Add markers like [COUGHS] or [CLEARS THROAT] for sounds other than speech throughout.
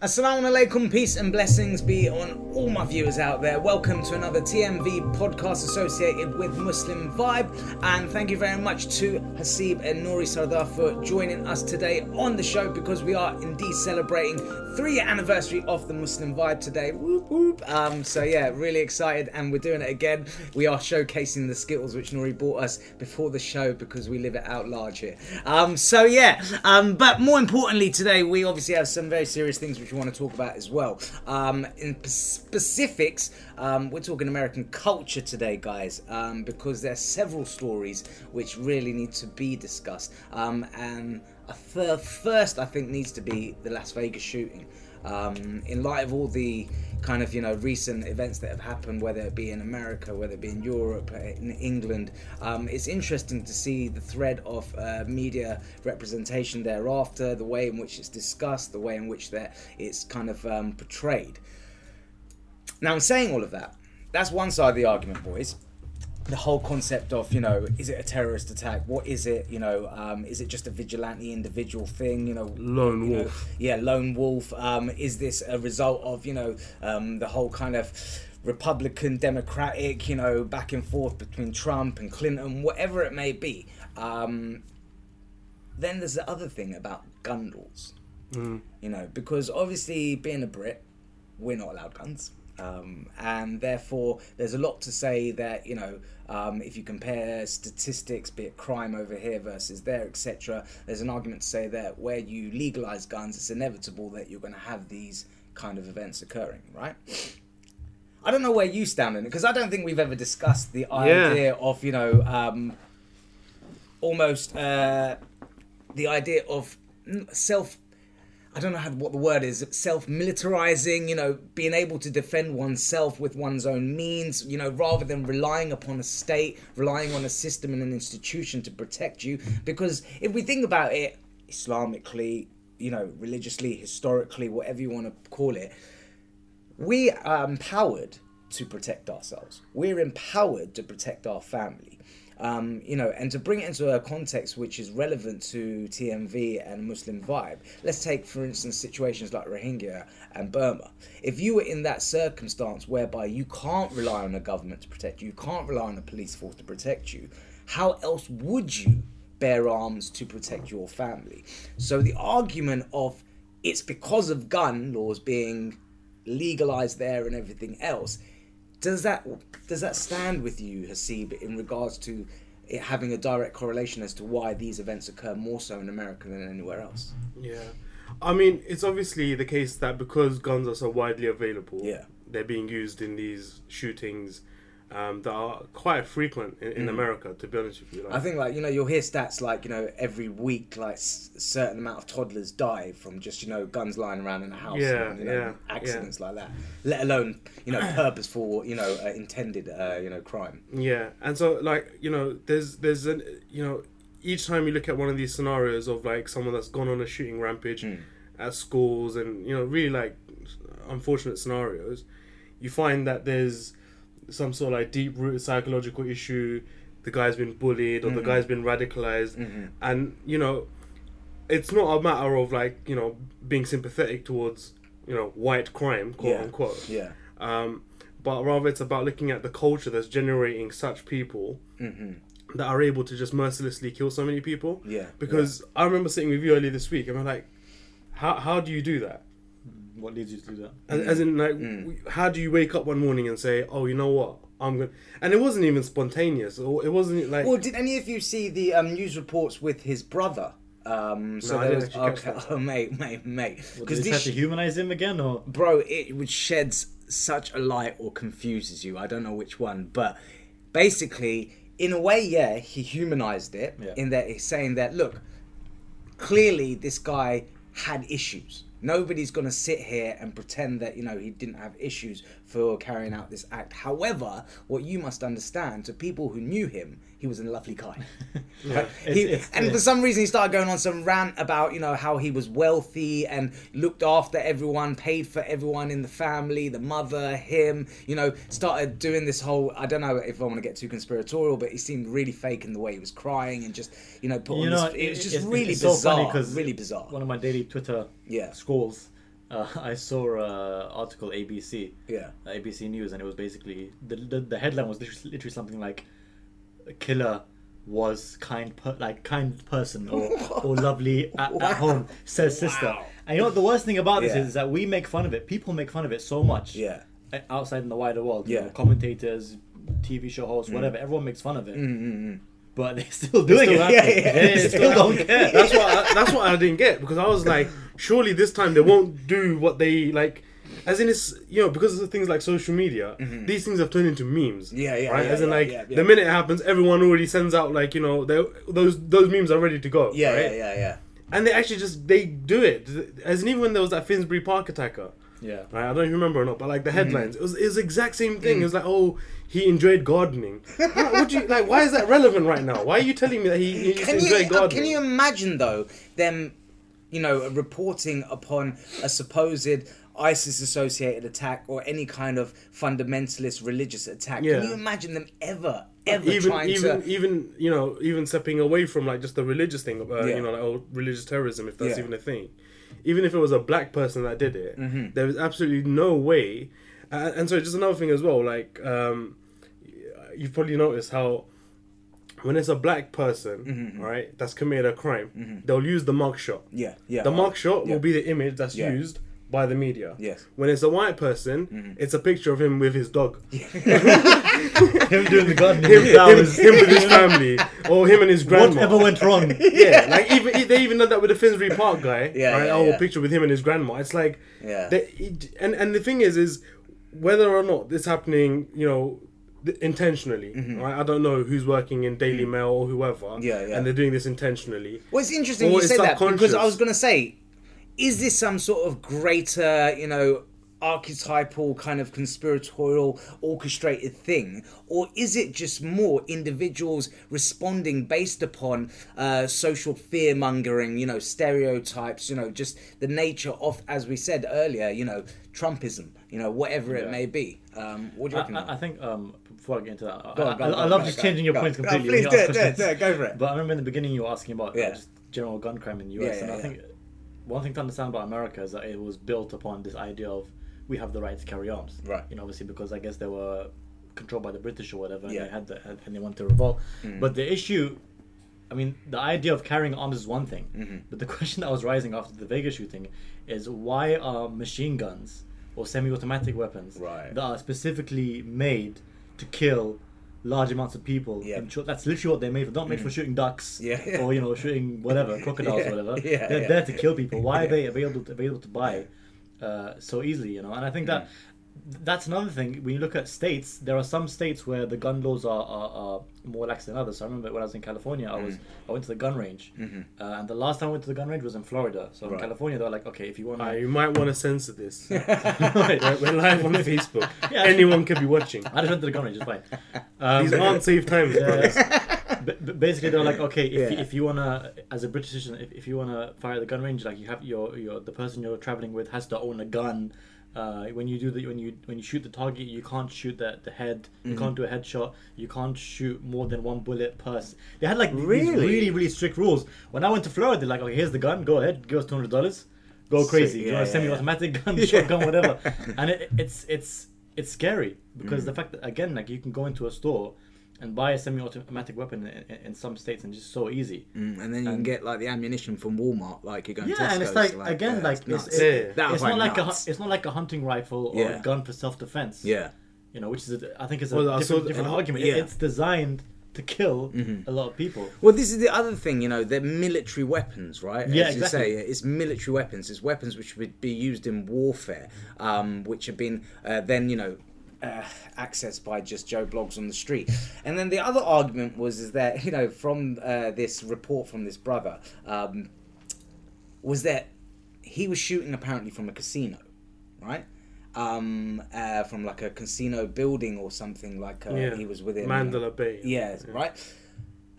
Assalamu alaikum, peace and blessings be on all my viewers out there. Welcome to another TMV podcast associated with Muslim Vibe, and thank you very much to Hasib and Nori Sardar for joining us today on the show because we are indeed celebrating three year anniversary of the Muslim Vibe today. Whoop whoop. Um, so yeah, really excited, and we're doing it again. We are showcasing the Skittles which Nori bought us before the show because we live it out large here. Um, so yeah, um, but more importantly today, we obviously have some very serious things which we want to talk about as well. Um, in specifics, um, we're talking American culture today, guys, um, because there are several stories which really need to be discussed. Um, and th- first, I think, needs to be the Las Vegas shooting. Um, in light of all the kind of you know recent events that have happened, whether it be in America, whether it be in Europe, uh, in England, um, it's interesting to see the thread of uh, media representation thereafter, the way in which it's discussed, the way in which that it's kind of um, portrayed. Now, in saying all of that, that's one side of the argument, boys. The whole concept of you know is it a terrorist attack? What is it? You know um, is it just a vigilante individual thing? You know Lone you know, wolf. yeah lone wolf. Um, is this a result of you know um, the whole kind of republican democratic you know back and forth between trump and clinton whatever it may be? Um, then there's the other thing about gun laws. You know because obviously being a brit we're not allowed guns um, and therefore there's a lot to say that you know um, if you compare statistics be it crime over here versus there etc there's an argument to say that where you legalize guns it's inevitable that you're going to have these kind of events occurring right? I don't know where you stand on it because I don't think we've ever discussed the idea of you know um, almost uh, the idea of self I don't know how, what the word is, self militarizing, you know, being able to defend oneself with one's own means, you know, rather than relying upon a state, relying on a system and an institution to protect you. Because if we think about it Islamically, you know, religiously, historically, whatever you want to call it, we are empowered to protect ourselves. We're empowered to protect our family. Um, you know, and to bring it into a context which is relevant to TMV and Muslim vibe, let's take, for instance, situations like Rohingya and Burma. If you were in that circumstance whereby you can't rely on a government to protect you, you can't rely on a police force to protect you, how else would you bear arms to protect your family? So the argument of it's because of gun laws being legalized there and everything else does that does that stand with you hasib in regards to it having a direct correlation as to why these events occur more so in america than anywhere else Yeah. I mean, it's obviously the case that because guns are so widely available, Yeah. they're being used in these shootings um, that are quite frequent in, in America, to be honest with you. Like, Mm. i think like you know you'll hear stats like you know every week like s- a certain amount of toddlers die from just you know guns lying around in a house Yeah, and, you know, yeah, accidents like that let alone you know purposeful you know uh, intended uh, you know crime Yeah, and so like you know, there's there's an you know, each time you look at one of these scenarios of like someone that's gone on a shooting rampage Mm. at schools and you know really like unfortunate scenarios, you find that there's some sort of like deep rooted psychological issue. The guy's been bullied or the mm-hmm. guy's been radicalized, mm-hmm. and you know, it's not a matter of like you know being sympathetic towards you know white crime quote Yeah. unquote yeah um, but rather it's about looking at the culture that's generating such people mm-hmm. that are able to just mercilessly kill so many people. Yeah, Because I remember sitting with you earlier this week, and I'm like, how how do you do that? What leads you to do that? As, as in, like, w- how do you wake up one morning and say, oh, you know what, I'm gonna," and it wasn't even spontaneous, or it wasn't like. Well, did any of you see the um, news reports with his brother? Um, so No, I there didn't was actually catch okay, that. oh [LAUGHS] mate, mate, mate. Because did they this, try to humanize him again, or bro, it would sheds such a light or confuses you. I don't know which one, but basically, in a way, yeah, he humanized it Yeah. in that he's saying that look, clearly this guy had issues. Nobody's gonna sit here and pretend that you know he didn't have issues for carrying out this act. However, what you must understand to people who knew him, he was a lovely guy. [LAUGHS] Right? He- It's- it's- and yeah. for some reason, he started going on some rant about you know how he was wealthy and looked after everyone, paid for everyone in the family, the mother, him. You know, started doing this whole. I don't know if I want to get too conspiratorial, but he seemed really fake in the way he was crying and just you know put you on know, this. It was just it's- really it's so funny really bizarre. One of my daily Twitter Yeah. scrolls, uh, [LAUGHS] I saw an article ABC, Yeah. uh, ABC News, and it was basically the the, the headline was literally, literally something like, "A killer was kind per- like kind person or, [LAUGHS] or lovely at, Wow. at home," says sister. Wow. And you know what the worst thing about this Yeah. is, is that we make fun of it. People make fun of it so much. Yeah. Outside in the wider world, you Yeah. know, commentators, TV show hosts, mm. whatever, everyone makes fun of it, Mm-mm. but they're still doing still it. [LAUGHS] Yeah, yeah. They It's still still don't care. That's what I, that's what I didn't get because I was like, surely this time they won't do what they like. As in, it's you know because of things like social media, these things have turned into memes. Mm-hmm. Yeah, yeah, right. yeah, As in, yeah, like yeah, the minute it happens, everyone already sends out like you know they those those memes are ready to go. Yeah, right? yeah, yeah, yeah. And they actually just they do it. As in, even when there was that Finsbury Park attacker. Yeah. Right, I don't even remember or not, but like the Mm-hmm. headlines, it was it was the exact same thing. It Mm. was like, oh, he enjoyed gardening. what would you like? Why is that relevant right now? Why are you telling me that he, he Can you uh, gardening? can you imagine though them, you know, reporting upon a supposed ISIS associated attack or any kind of fundamentalist religious attack? Yeah. Can you imagine them ever ever even trying even to? even you know even stepping away from like just the religious thing, uh, Yeah. you know, like oh, religious terrorism, if that's Yeah. even a thing. Even if it was a black person that did it, Mm-hmm. there is absolutely no way. Uh, and so just another thing as well, like um, you've probably noticed how when it's a black person, Mm-hmm. right, that's committed a crime, they'll use the mugshot. Yeah, yeah. The mugshot Yeah. will be the image that's Yeah. used by the media. Yes. When it's a white person, it's a picture of him with his dog. [LAUGHS] [LAUGHS] Him doing the gardening. him, that him, him with his family, or him and his grandma. whatever went wrong. [LAUGHS] yeah, like even they even done that with the Finsbury Park guy. Yeah, right? yeah, oh, yeah. a picture with him and his grandma. It's like, Yeah. they, and and the thing is, is whether or not this happening, you know, th- intentionally. Right? I don't know who's working in Daily Mail or whoever. Mm-hmm. Yeah, yeah. And they're doing this intentionally. Well, it's interesting Or you it's say that because. I was going to say, is this some sort of greater, you know, archetypal kind of conspiratorial orchestrated thing, or is it just more individuals responding based upon uh, social fear mongering, you know, stereotypes, you know, just the nature of, as we said earlier, you know, Trumpism, you know, whatever it may be. Um, what do you reckon? I, I think um, before I get into that, I, on, I, on, I on, love just changing your points completely. please when [LAUGHS] do it, do it, do it, go for it. But I remember in the beginning you were asking about uh, just general gun crime in the US, Yeah, and yeah, I think one thing to understand about America is that it was built upon this idea of we have the right to carry arms. Right. You know, obviously because I guess they were controlled by the British or whatever, and they had the, and they wanted to revolt. Mm. But the issue. I mean, the idea of carrying arms is one thing, Mm-hmm. but the [LAUGHS] question that was rising after the Vegas shooting is why are machine guns or semi-automatic weapons Right. that are specifically made to kill large amounts of people. Yeah. Mm. that's literally what they're made for. Not made for shooting ducks Yeah, or you know shooting whatever [LAUGHS] crocodiles Yeah, or whatever. yeah, they're there to kill people. Why are they available to, available to buy uh, so easily? You know, and I think that Mm. That's another thing. When you look at states, there are some states where the gun laws are, are, are more lax than others. So I remember when I was in California, I was Mm. I went to the gun range, uh, and the last time I went to the gun range was in Florida. So Mm-hmm. Right. in California, they're like, okay, if you want Uh, to. you might want to censor this. [LAUGHS] [LAUGHS] Right. We're we're live on Facebook. [LAUGHS] Yeah. Anyone could be watching. I just went to the gun range. It's fine. Um, These aren't safe times. brothers. B- b- basically they're like okay if, Yeah. if you wanna as a british citizen if, if you wanna fire the gun range like you have your your the person you're traveling with has to own a gun uh, when you do the when you when you shoot the target you can't shoot the the head you Mm-hmm. can't do a headshot you can't shoot more than one bullet per s- they had like Really? really really strict rules when i went to florida they're like okay here's the gun go ahead give us $200 go crazy you yeah, want yeah, a semi-automatic gun [LAUGHS] shotgun whatever and it, it's it's it's scary because Mm. the fact that again like you can go into a store and buy a semi-automatic weapon in, in, in some states and just so easy. Mm, and then you can get like the ammunition from Walmart, like you're going. To Yeah, Tesco's, and it's like, again, uh, like it's, nuts. it's, Yeah. That it's was not like a nuts. hu- it's not like a hunting rifle or Yeah. a gun for self-defense. yeah, you know, which is a, I think is a Well, I different, saw- different uh, [LAUGHS] argument. yeah. It's designed to kill Mm-hmm. a lot of people. Well, this is the other thing, you know, they're military weapons, right? Yeah, As you exactly. say, it's military weapons. It's weapons which would be used in warfare, um, which have been uh, then, you know, uh, accessed by just Joe Bloggs on the street. And then the other argument was is that, you know, from uh, this report from this brother, um, was that he was shooting apparently from a casino, right? Um, uh, from like a casino building or something like uh, Yeah. he was within Mandalay Bay. yeah, right.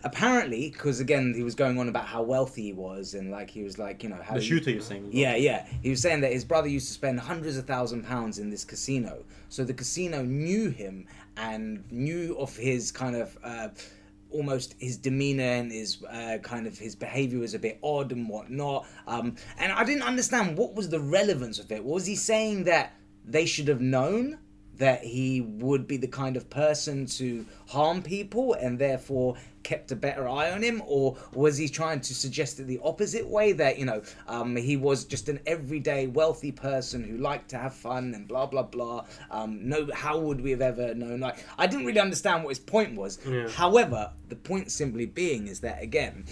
Apparently, because again, he was going on about how wealthy he was, and like he was like, you know, how The shooter, you're saying? Yeah, yeah. He was saying that his brother used to spend hundreds of thousand pounds in this casino, so the casino knew him and knew of his kind of. Uh, almost his demeanor and his uh, kind of his behavior was a bit odd and whatnot. Um, and I didn't understand what was the relevance of it. Was he saying that they should have known? that he would be the kind of person to harm people and therefore kept a better eye on him or was he trying to suggest it the opposite way that you know um, he was just an everyday wealthy person who liked to have fun and blah blah blah. Um, no how would we have ever known? Like i didn't really understand what his point was. Yeah. however the point simply being is that again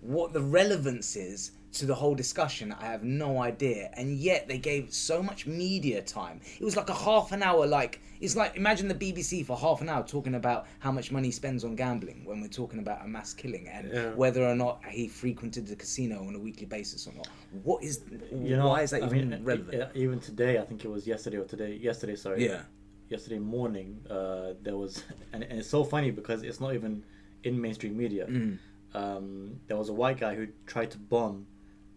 what the relevance is to the whole discussion, I have no idea. And yet they gave so much media time. It was like a half an hour, like, it's like, imagine the BBC for half an hour talking about how much money he spends on gambling when we're talking about a mass killing and Yeah. whether or not he frequented the casino on a weekly basis or not. What is, You know, why is that I even mean, relevant? Even today, I think it was yesterday or today. Yesterday, sorry. Yeah. Yesterday morning, uh, there was, and, and it's so funny because it's not even in mainstream media. Mm. Um, there was a white guy who tried to bomb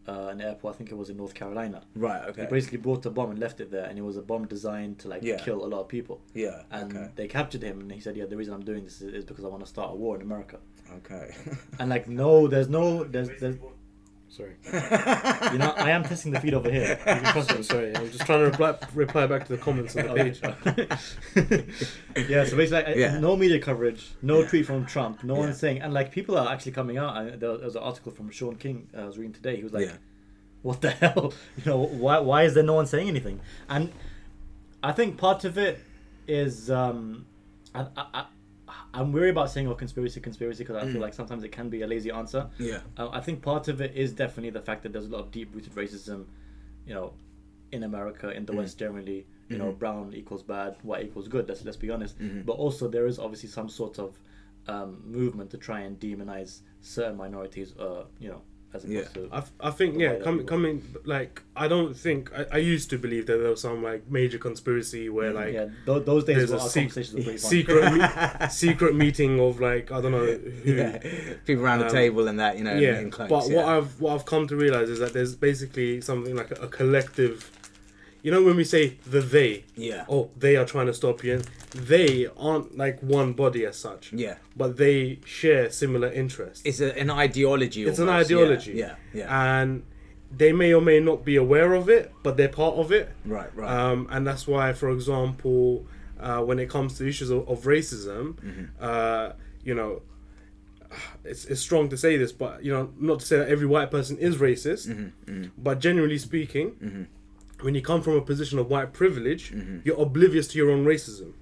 uh, an airport. I think it was in North Carolina. Right, Okay. He basically brought a bomb and left it there, and it was a bomb designed to like Yeah. kill a lot of people. Yeah, And okay. they captured him, and he said, "Yeah, the reason I'm doing this is, is because I want to start a war in America." Okay. And like, no, there's no, there's, there's, Sorry. [LAUGHS] you know, I am testing the feed over here. You can trust I'm me. sorry. I'm just trying to reply, reply back to the comments on the page. [LAUGHS] yeah, so basically, like, Yeah. no media coverage, no Yeah. tweet from Trump, no Yeah. one saying, and like people are actually coming out. And there was an article from Shaun King uh, I was reading today. He was like, Yeah. "What the [LAUGHS] hell? You know, why why is there no one saying anything?" And I think part of it is um, I, I, I I'm worried about saying "oh conspiracy, conspiracy" because I feel Mm. like sometimes it can be a lazy answer. yeah. Uh, I think part of it is definitely the fact that there's a lot of deep-rooted racism, you know, in America, in the Mm. West generally. You know, Mhm. brown equals bad, white equals good. Let's let's be honest. Mhm. But also there is obviously some sort of um, movement to try and demonize certain minorities. Uh, you know, as opposed Yeah. to I, f- I think yeah, white coming coming like I don't think I, I used to believe that there was some like major conspiracy where like yeah, th- those days there's were a sec- conversations were pretty fun. secret [LAUGHS] me- secret meeting of like I don't know who yeah. People around the Um, table and that, you know, yeah, in clones, but yeah. what I've what I've come to realize is that there's basically something like a, a collective. You know when we say the they, Yeah. oh they are trying to stop you, and they aren't like one body as such, Yeah. but they share similar interests. It's a, an ideology. It's an almost, yeah, ideology, Yeah. Yeah. and they may or may not be aware of it, but they're part of it. right. Right. Um, and that's why, for example, uh, when it comes to issues of, of racism, Mm-hmm. uh, you know, it's, it's strong to say this, but you know, not to say that every white person is racist, Mm-hmm. but generally speaking, when you come from a position of white privilege, Mm-hmm. you're oblivious to your own racism.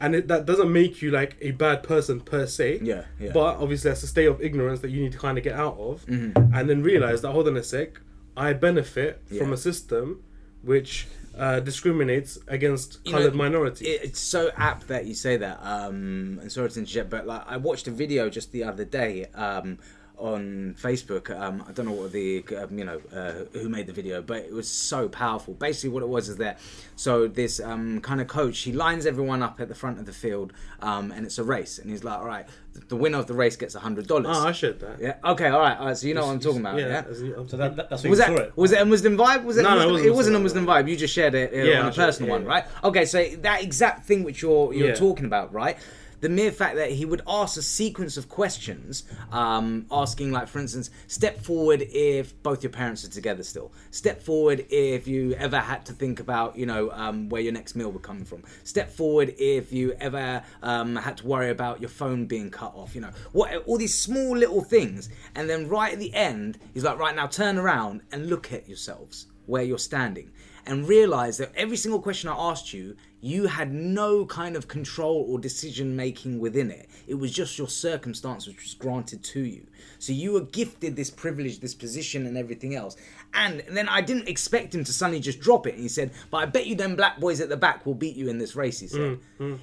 And it, that doesn't make you like a bad person per se. Yeah, yeah. But obviously, that's a state of ignorance that you need to kind of get out of, Mm-hmm. and then realize that hold on a sec, I benefit from a system which uh, discriminates against You know, colored minorities. It- it's so apt that you say that. Um, and sorry to interject, but like I watched a video just the other day um, on Facebook. Um, I don't know what the um, you know uh, who made the video, but it was so powerful. Basically, what it was is that so this um, kind of coach he lines everyone up at the front of the field, um, and it's a race, and he's like, all right, the winner of the race gets a hundred dollars. Oh, I should that. yeah. Okay. All right. All right. So you know what I'm talking about. Yeah. as in- So that, that that's what Was you saw that it. was it a Muslim vibe? Was it? No, a no, it wasn't it wasn't a Muslim Muslim vibe. You just shared it uh, Yeah, on I a shared- personal yeah, one, yeah. right? Okay, so that exact thing which you're you're Yeah. talking about, right? The mere fact that he would ask a sequence of questions, um, asking, like, for instance, step forward if both your parents are together still. Step forward if you ever had to think about, you know, um, where your next meal would come from. Step forward if you ever um, had to worry about your phone being cut off. You know, what all these small little things, and then right at the end, he's like, right now, turn around and look at yourselves where you're standing and realize that every single question I asked you, you had no kind of control or decision making within it. It was just your circumstance which was granted to you. So you were gifted this privilege, this position, and everything else. And then I didn't expect him to suddenly just drop it. And he said, But I bet you them black boys at the back will beat you in this race, he said.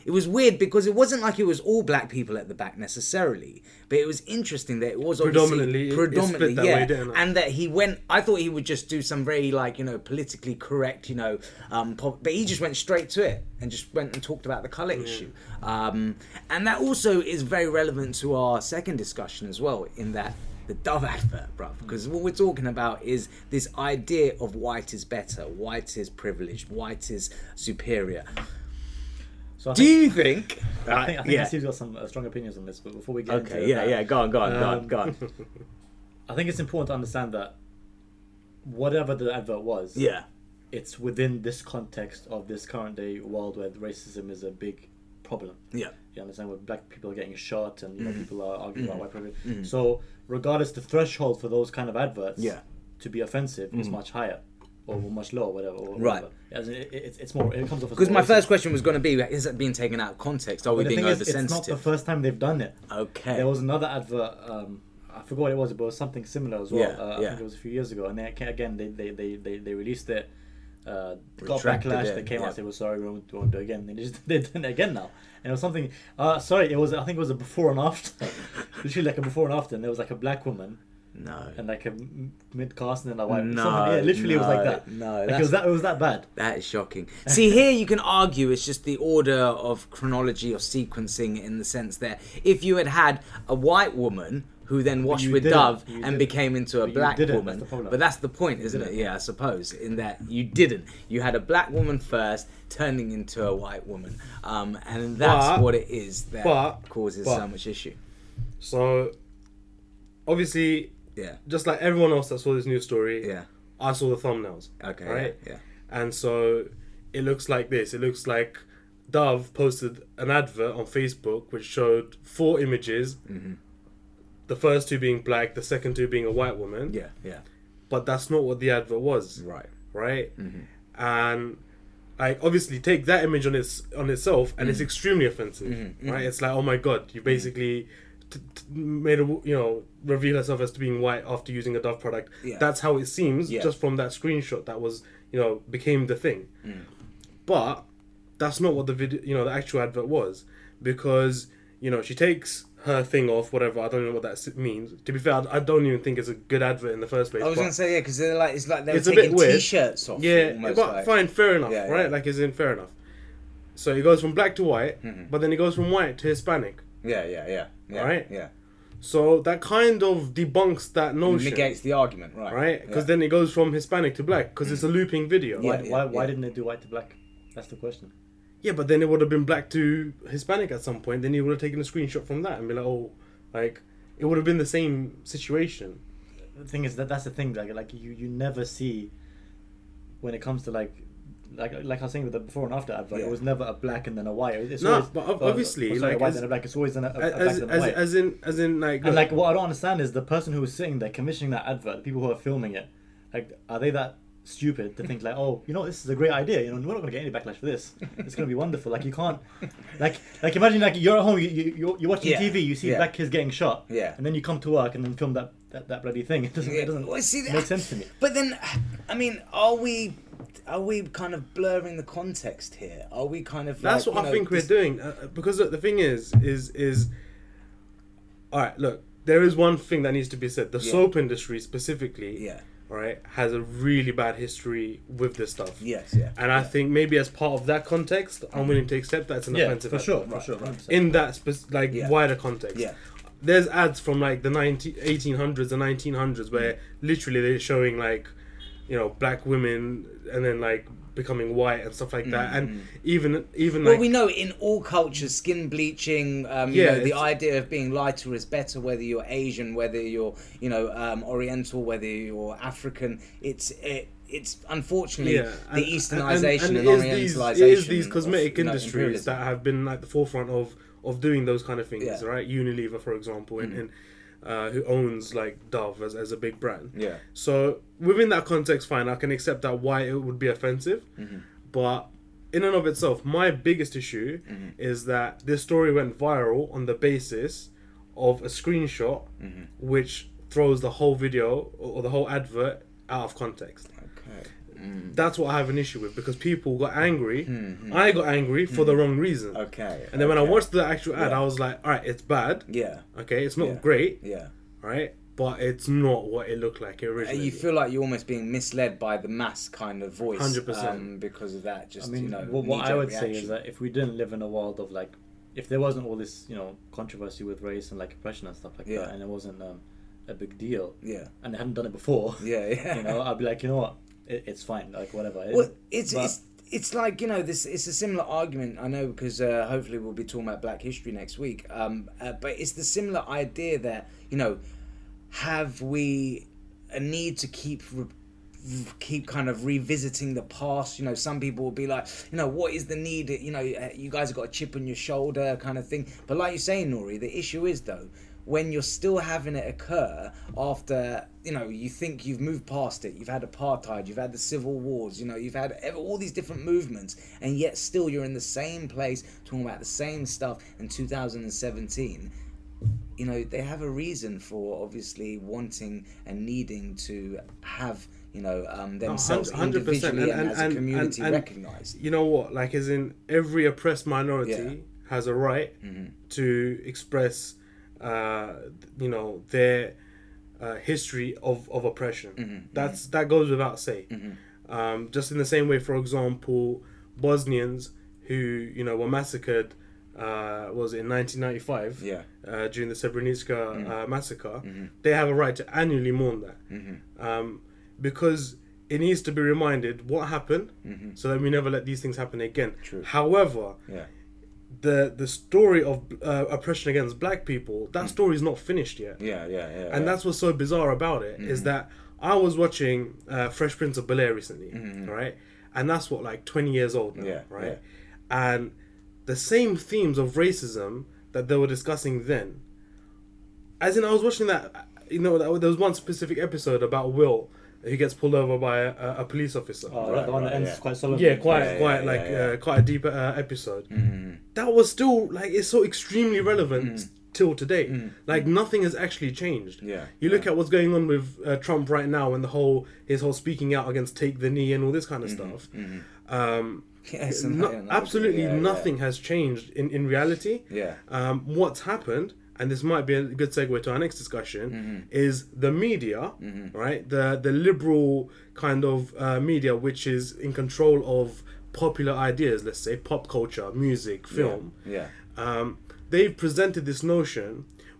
It was weird because it wasn't like it was all black people at the back necessarily. But it was interesting that it was obviously Predominantly, predominantly, yeah. way, and that he went. I thought he would just do some very like you know politically correct, you know, um, pop, but he just went straight to it and just went and talked about the color issue. Um, and that also is very relevant to our second discussion as well. In that the Dove advert, bruv, because what we're talking about is this idea of white is better, white is privileged, white is superior. So I Do think, you think? [LAUGHS] I think, I think yeah. Steve's got some uh, strong opinions on this, but before we get Okay. into Yeah. that, Yeah. Go on. Go on. Go on. Um, Go on. [LAUGHS] I think it's important to understand that whatever the advert was, Yeah. It's within this context of this current day world where racism is a big problem. Yeah. You understand where black people are getting shot and you know Mhm. people are arguing Mhm. about white privilege. Mhm. So regardless, the threshold for those kind of adverts Yeah. to be offensive is Mhm. much higher or much lower, whatever. Or Right. whatever. In, it, it's it's more. It comes off Because my first question was going to be: Is it being taken out of context? Are we But being thing is, it's not the first time they've done it. Okay. There was another advert. Um, I forgot what it was, but it was something similar as well. Yeah, uh, I yeah. think it was a few years ago, and they, again they they, they, they, they released it. Uh, got backlash. it, They came yeah. out. They were sorry. We won't, we won't do it again. They just [LAUGHS] they did it again now, and it was something. Uh, sorry, it was. I think it was a before and after. [LAUGHS] Literally like a before and after, and there was like a black woman no. and like a mid cast and then a white. No, something, yeah, literally it was like that. no, like it was that. It was that bad. That is shocking. [LAUGHS] See, here you can argue it's just the order of chronology or sequencing in the sense that if you had had a white woman who then washed with didn't. Dove You and didn't. became into a But black woman, That's but that's the point, isn't it? Yeah, I suppose in that you didn't. You had a black woman first, turning into a white woman, um, and that's But- what it is that but- causes so much issue. So, obviously, Yeah, just like everyone else that saw this news story, yeah, I saw the thumbnails. okay, Right? yeah, And so it looks like this. It looks like Dove posted an advert on Facebook which showed four images. Mhm. The first two being black, the second two being a white woman. yeah, yeah, But that's not what the advert was, right. right? Mhm. And like obviously take that image on its on itself, and it's extremely offensive, Mhm, right? mhm. It's like oh my god, you basically. T- t- made a you know reveal herself as to being white after using a Dove product. Yeah. That's how it seems Yeah. just from that screenshot that was you know became the thing. Mm. But that's not what the video, you know, the actual advert was, because you know she takes her thing off, whatever. I don't know what that means. To be fair, I I don't even think it's a good advert in the first place. I was gonna say yeah, because they're like it's like they're It's a bit taking weird. t-shirts off. yeah, almost but like. fine, fair enough, Yeah, right? yeah. Like, as in fair enough. So it goes from black to white, Mhm. but then it goes from white to Hispanic. Yeah, yeah, yeah, yeah. Right? Yeah. So that kind of debunks that notion, Negates the argument, right? right? Because yeah. then it goes from Hispanic to black because it's a looping video. Yeah, Why, why, why yeah. didn't they do white to black? That's the question. Yeah, but then it would have been black to Hispanic at some point. Then he would have taken a screenshot from that and be like, oh, like it would have been the same situation. The thing is that that's the thing. Like, like you, you never see when it comes to like, like, like I was saying with the before and after advert. Yeah. It was never a black and then a white. It's No, always, but ob- obviously, sorry, like, a white as- and a black. It's always an, a, a black As, and a as, white. as in as in like and like what I don't understand is the person who was sitting there commissioning that advert, the people who are filming it, like, are they that stupid to think like, oh, you know, this is a great idea. You know, we're not gonna get any backlash for this. It's gonna be wonderful. Like you can't, like, like imagine like you're at home, you, you you're, you're watching Yeah, TV, you see yeah. black kids getting shot, Yeah. and then you come to work and then film that that, that bloody thing. [LAUGHS] It doesn't, Yeah, it doesn't well, see, make sense to me. But then, I mean, are we, are we kind of blurring the context here? Are we kind of? That's like, what you I know, think this- we're doing uh, uh, because look, the thing is is is all right. Look, there is one thing that needs to be said. The Yeah. soap industry specifically, Yeah. All right, has a really bad history with this stuff. Yes. Yeah. And I think maybe as part of that context, I'm willing to accept that's an Yeah, offensive for sure, for Right, sure. right. 100%. In that like Yeah. wider context. Yeah. There's ads from like the 19, 1800s and 1900s where mm. literally they're showing like, you know, black women and then like becoming white and stuff like that. And even even Well, like we know in all cultures, skin bleaching, um, you Yeah, know, the idea of being lighter is better, whether you're Asian, whether you're, you know, um, Oriental, whether you're African. It's it, it's unfortunately yeah, the Easternization and, it is these, Orientalization. it is these of, cosmetic you know, industries that have been like the forefront of of doing those kind of things, Yeah. right? Unilever, for example, and, Mhm. and uh, who owns like Dove as, as a big brand. Yeah. So within that context, fine, I can accept that why it would be offensive, Mhm. but in and of itself, my biggest issue Mhm. is that this story went viral on the basis of a screenshot, Mhm. which throws the whole video or the whole advert out of context. Okay. Mm. That's what I have an issue with because people got angry. Mhm. I got angry for the wrong reason. Okay. And then when I watched the actual ad, Yeah. I was like, all right, it's bad. Yeah. Okay, it's not Yeah. great, Yeah. right? But it's not what it looked like And originally. you feel like you're almost being misled by the mass kind of voice, 100%. um, because of that. Just I mean, you know, what, what I knee-jerk would say is that if we didn't live in a world of like, if there wasn't all this, you know, controversy with race and like oppression and stuff like Yeah. that, and it wasn't um, a big deal, yeah, and they hadn't done it before, yeah, yeah. [LAUGHS] you know, I'd be like, you know what, it, it's fine, like whatever. Well, it's but- it's it's like you know this it's a similar argument i know because uh, hopefully we'll be talking about black history next week um, uh, but it's the similar idea that you know have we a need to keep re- keep kind of revisiting the past? You know some people will be like you know what is the need? You know you guys have got a chip on your shoulder kind of thing. But like you say nori the issue is though when you're still having it occur after you know you think you've moved past it you've had apartheid you've had the civil wars you know you've had all these different movements and yet still you're in the same place talking about the same stuff in 2017 you know they have a reason for obviously wanting and needing to have you know um, themselves 100%, individually and, and- as and- a community recognized You know what? Like, as in every oppressed minority Yeah. has a right Mm-hmm. to express, uh, you know, their uh, history of, of oppression. Mm-hmm. That's that goes without say. Um, just in the same way, for example, Bosnians who you know were massacred. Uh, was it in 1995? Yeah. Uh, during the Srebrenica Mm-hmm. uh, massacre, they have a right to annually mourn that, Mm-hmm. um, because it needs to be reminded what happened, so that we never let these things happen again. Mm-hmm. True. However, yeah the the story of uh, oppression against black people, that story is not finished yet. Yeah yeah yeah and that's what's so bizarre about it is that I was watching uh, Fresh Prince of Bel Air recently, right? And that's what like twenty years old now, Yeah, right? And the same themes of racism that they were discussing then, as in I was watching that, you know, there was one specific episode about Will who gets pulled over by a, a police officer. Oh, Right, the one that ends yeah. quite solid. Yeah, quite, Yeah, quite yeah, like yeah, yeah. Uh, quite a deep uh, episode. That was still like it's so extremely relevant till today. Like nothing has actually changed. Yeah, you look yeah. at what's going on with uh, Trump right now and the whole his whole speaking out against take the knee and all this kind of stuff. Um, Yes, no- absolutely yeah, yeah. nothing has changed in in reality. Yeah. Um, what's happened, and this might be a good segue to our next discussion, Mm-hmm. is the media, right? The the liberal kind of uh, media, which is in control of popular ideas, let's say pop culture, music, film. yeah Um, they've presented this notion,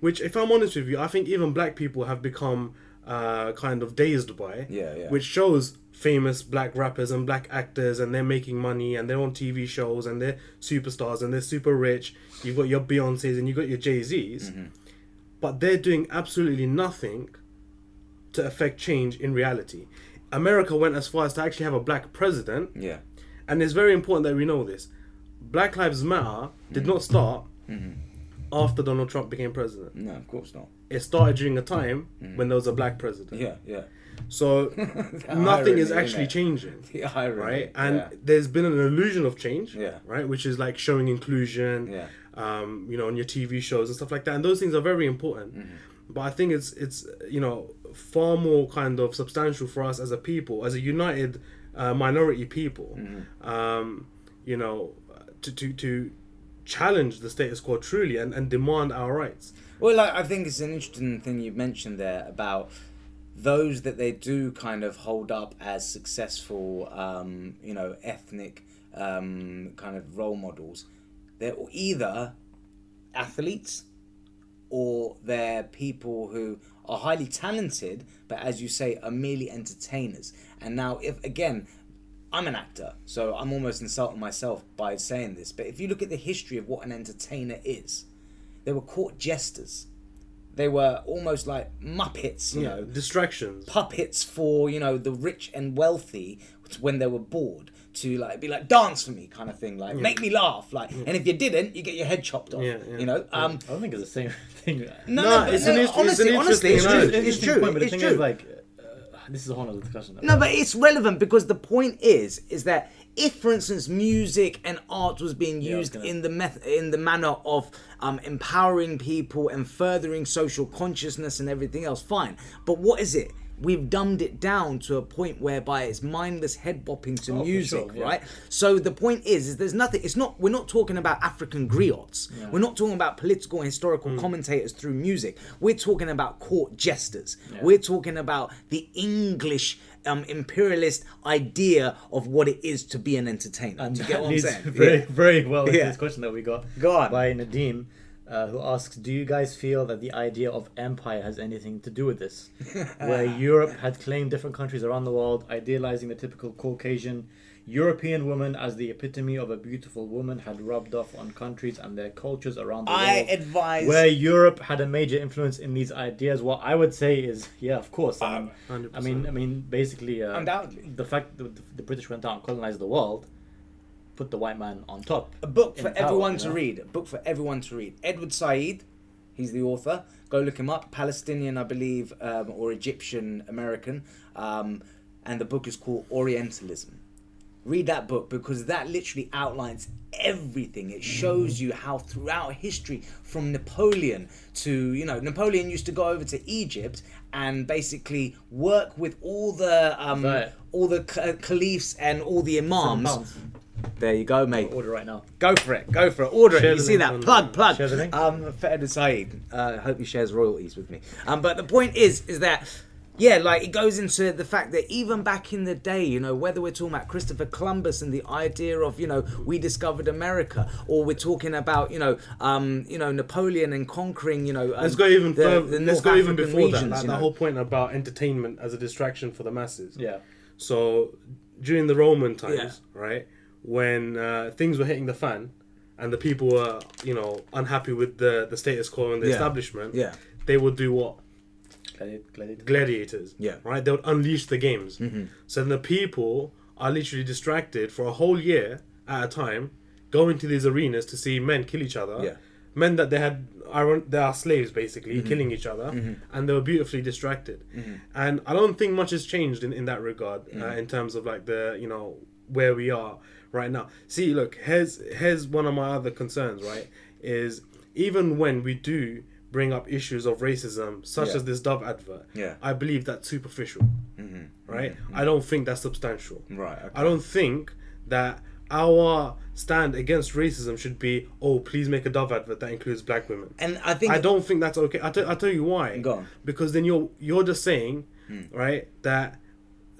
which, if I'm honest with you, I think even black people have become uh, kind of dazed by. Yeah, yeah. Which shows famous black rappers and black actors, and they're making money, and they're on TV shows, and they're superstars, and they're super rich. You've got your Beyonces and you've got your Jay Z's, Mm-hmm. but they're doing absolutely nothing to affect change in reality. America went as far as to actually have a black president, yeah and it's very important that we know this. Black Lives Matter did mm. not start mm-hmm. after Donald Trump became president. no of course not It started during a time mm. when there was a black president. yeah yeah So [LAUGHS] nothing is actually changing. [LAUGHS] irony Right? And yeah. there's been an illusion of change. Yeah. Right? Which is like showing inclusion. Yeah. Um, you know, on your TV shows and stuff like that. And those things are very important. Mm-hmm. But I think it's it's you know far more kind of substantial for us as a people, as a united uh, minority people. Mm-hmm. Um, you know, to to to challenge the status quo truly and, and demand our rights. Well, like, I think it's an interesting thing you mentioned there about those that they do kind of hold up as successful, um, you know, ethnic um, kind of role models. They're either athletes or they're people who are highly talented, but as you say, are merely entertainers. And now, if again, I'm an actor, so I'm almost insulting myself by saying this, but if you look at the history of what an entertainer is, they were court jesters. They were almost like Muppets, you know, distractions. puppets for you know the rich and wealthy when they were bored to like be like dance for me kind of thing, like make me laugh, like, and if you didn't, you get your head chopped off. Yeah, yeah, you know, um, I don't think it's the same [LAUGHS] thing. no, No, no, it's no, an interest- it's honestly, an honestly, it's true. analogy. It's true. point, but the thing true. is, like, uh, this is a whole other discussion. No, but it's relevant because the point is, is that if, for instance, music and art was being used gonna- in the meth- in the manner of um, empowering people and furthering social consciousness and everything else, fine. But what is it? We've dumbed it down to a point whereby it's mindless head bopping to Oh, music, sure, yeah. right? So the point is, is there's nothing. It's not. We're not talking about African griots. We're not talking about political and historical commentators through music. We're talking about court jesters. We're talking about the English um, imperialist idea of what it is to be an entertainer. And Do you get what I'm saying? [LAUGHS] very, Yeah. very well into Yeah. this question that we got Go on. by Nadim. uh, who asks, "Do you guys feel that the idea of empire has anything to do with this? [LAUGHS] Where Europe had claimed different countries around the world, idealizing the typical Caucasian European woman as the epitome of a beautiful woman, had rubbed off on countries and their cultures around the I world." advise. where Europe had a major influence in these ideas. What I would say is, yeah, of course. I mean, 100%. I mean, I mean, basically, uh, Undoubtedly. the fact that the, the British went out and colonized the world put the white man on top. a book for power, everyone to know? read. A book for everyone to read. Edward Said, he's the author. Go look him up. Palestinian, I believe, um, or Egyptian American. Um, and the book is called Orientalism. Read that book because that literally outlines everything. It shows you how throughout history, from Napoleon to you know, Napoleon used to go over to Egypt and basically work with all the um, Right. all the caliphs and all the imams. There you go, mate. Order right now. Go for it. Go for it. Order Share it. You see that? on- Plug, plug. Share the link. Um, for Edward Said. Uh, I hope he shares royalties with me. Um, but the point is, is that, yeah, like it goes into the fact that even back in the day, you know, whether we're talking about Christopher Columbus and the idea of, you know, we discovered America, or we're talking about, you know, um, you know, Napoleon and conquering, you know, um, Let's go even the- further. the let's North go even African before that. regions, Like you the whole point about entertainment as a distraction for the masses. Yeah. So during the Roman times, right, when uh, things were hitting the fan, and the people were, you know, unhappy with the the status quo and the Yeah. establishment, Yeah. they would do what Gladi- gladiator. gladiators. Yeah. Right. They would unleash the games. Mm-hmm. So then the people are literally distracted for a whole year at a time, going to these arenas to see men kill each other. Yeah. Men that they had are they are slaves basically mm-hmm. killing each other, mm-hmm. and they were beautifully distracted. And I don't think much has changed in, in that regard uh, in terms of like the you know where we are right now. See, look, here's here's one of my other concerns. Right, is even when we do bring up issues of racism, such Yeah. as this Dove advert, Yeah. I believe that's superficial. Mm-hmm. Right? Mm-hmm. I don't think that's substantial. Right, okay. I don't think that our stand against racism should be, oh, please make a Dove advert that includes black women. And I think I don't think that's okay. I'll, t- I'll tell you why. Go on. Because then you're you're just saying, mm. right, that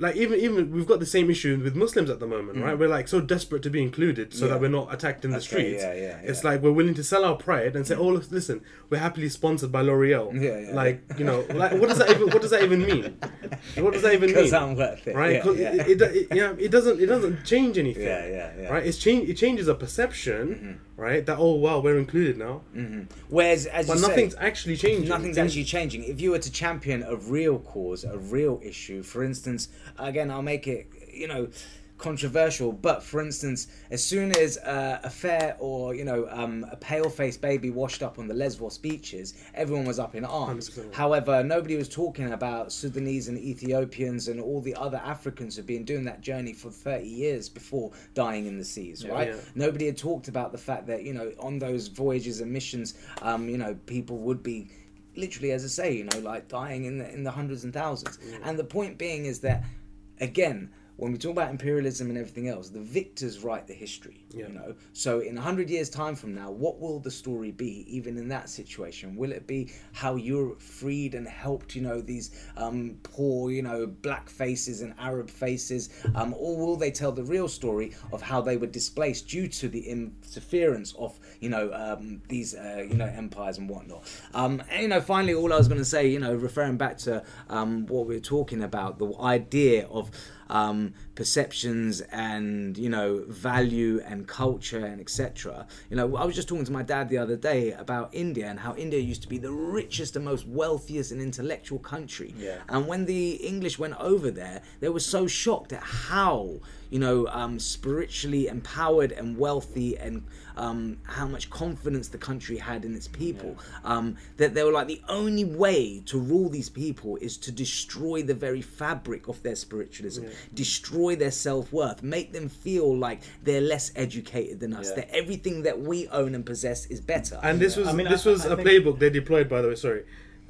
like even even we've got the same issue with Muslims at the moment, right? We're like so desperate to be included so Mm. Yeah. that we're not attacked in the Okay, streets. yeah, yeah, It's like we're willing to sell our pride and say, oh, listen, we're happily sponsored by L'Oreal. Yeah, yeah, like you know, like what does that even what does that even mean? What does that even [LAUGHS] mean? I'm worth it. right? Yeah, yeah. It, it, it, yeah, it doesn't it doesn't change anything. Yeah, yeah, yeah. Right? It's change it changes a perception, right? That oh wow, we're included now. Mm-hmm. Whereas, as But you say, nothing's actually changing. Nothing's Things- actually changing. If you were to champion a real cause, a real issue, for instance, again, I'll make it, you know, controversial, but for instance, as soon as uh, a fair or, you know, um, a pale faced baby washed up on the Lesvos beaches, everyone was up in arms. 100%. However, nobody was talking about Sudanese and Ethiopians and all the other Africans who've been doing that journey for 30 years before dying in the seas, right? yeah. Nobody had talked about the fact that, you know, on those voyages and missions, um, you know, people would be literally, as I say, you know, like dying in the in the hundreds and thousands. And the point being is that, again, when we talk about imperialism and everything else, the victors write the history. Yeah. You know, so in hundred years' time from now, what will the story be? Even in that situation, will it be how Europe freed and helped, you know, these um, poor, you know, black faces and Arab faces, um, or will they tell the real story of how they were displaced due to the interference of, you know, um, these, uh, you know, empires and whatnot? Um, and you know, finally, all I was going to say, you know, referring back to um, what we were talking about, the idea of um, perceptions and you know value and culture and etc. You know, I was just talking to my dad the other day about India and how India used to be the richest and most wealthiest and intellectual country. Yeah. And when the English went over there, they were so shocked at how you know um, spiritually empowered and wealthy and um, how much confidence the country had in its people. Um, that they were like the only way to rule these people is to destroy the very fabric of their spiritualism, destroy their self worth, make them feel like they're less educated than us. Yeah. That everything that we own and possess is better. And this was I mean, this I- was I a think- playbook they deployed. By the way, sorry,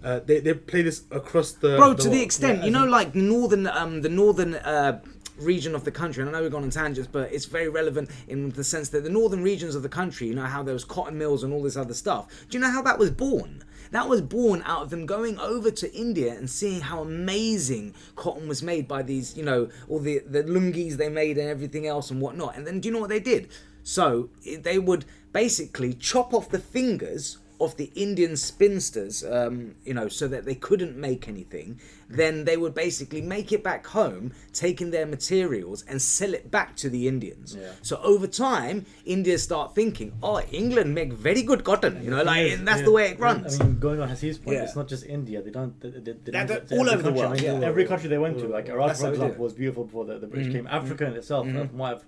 uh, they they play this across the bro to the extent Yeah, you know like northern um the northern uh region of the country and i know we've gone on tangents but it's very relevant in the sense that the northern regions of the country you know how there was cotton mills and all this other stuff do you know how that was born that was born out of them going over to India and seeing how amazing cotton was made by these, you know, all the, the lungis they made and everything else and whatnot. And then do you know what they did? So they would basically chop off the fingers of the Indian spinsters, um, you know, so that they couldn't make anything, then they would basically make it back home, taking their materials and sell it back to the Indians. Yeah. So over time, India start thinking, oh, England make very good cotton, you know, like and that's yeah. the way it I runs. mean, going on Hasib's point, Yeah. it's not just India. They don't. They, they, they That- don't that- all every over the country. world, I mean, yeah. Every country they went to, like Iraq, That's for how they do example, it. was beautiful before the, the British Mhm. came. Africa in itself, uh, from what I've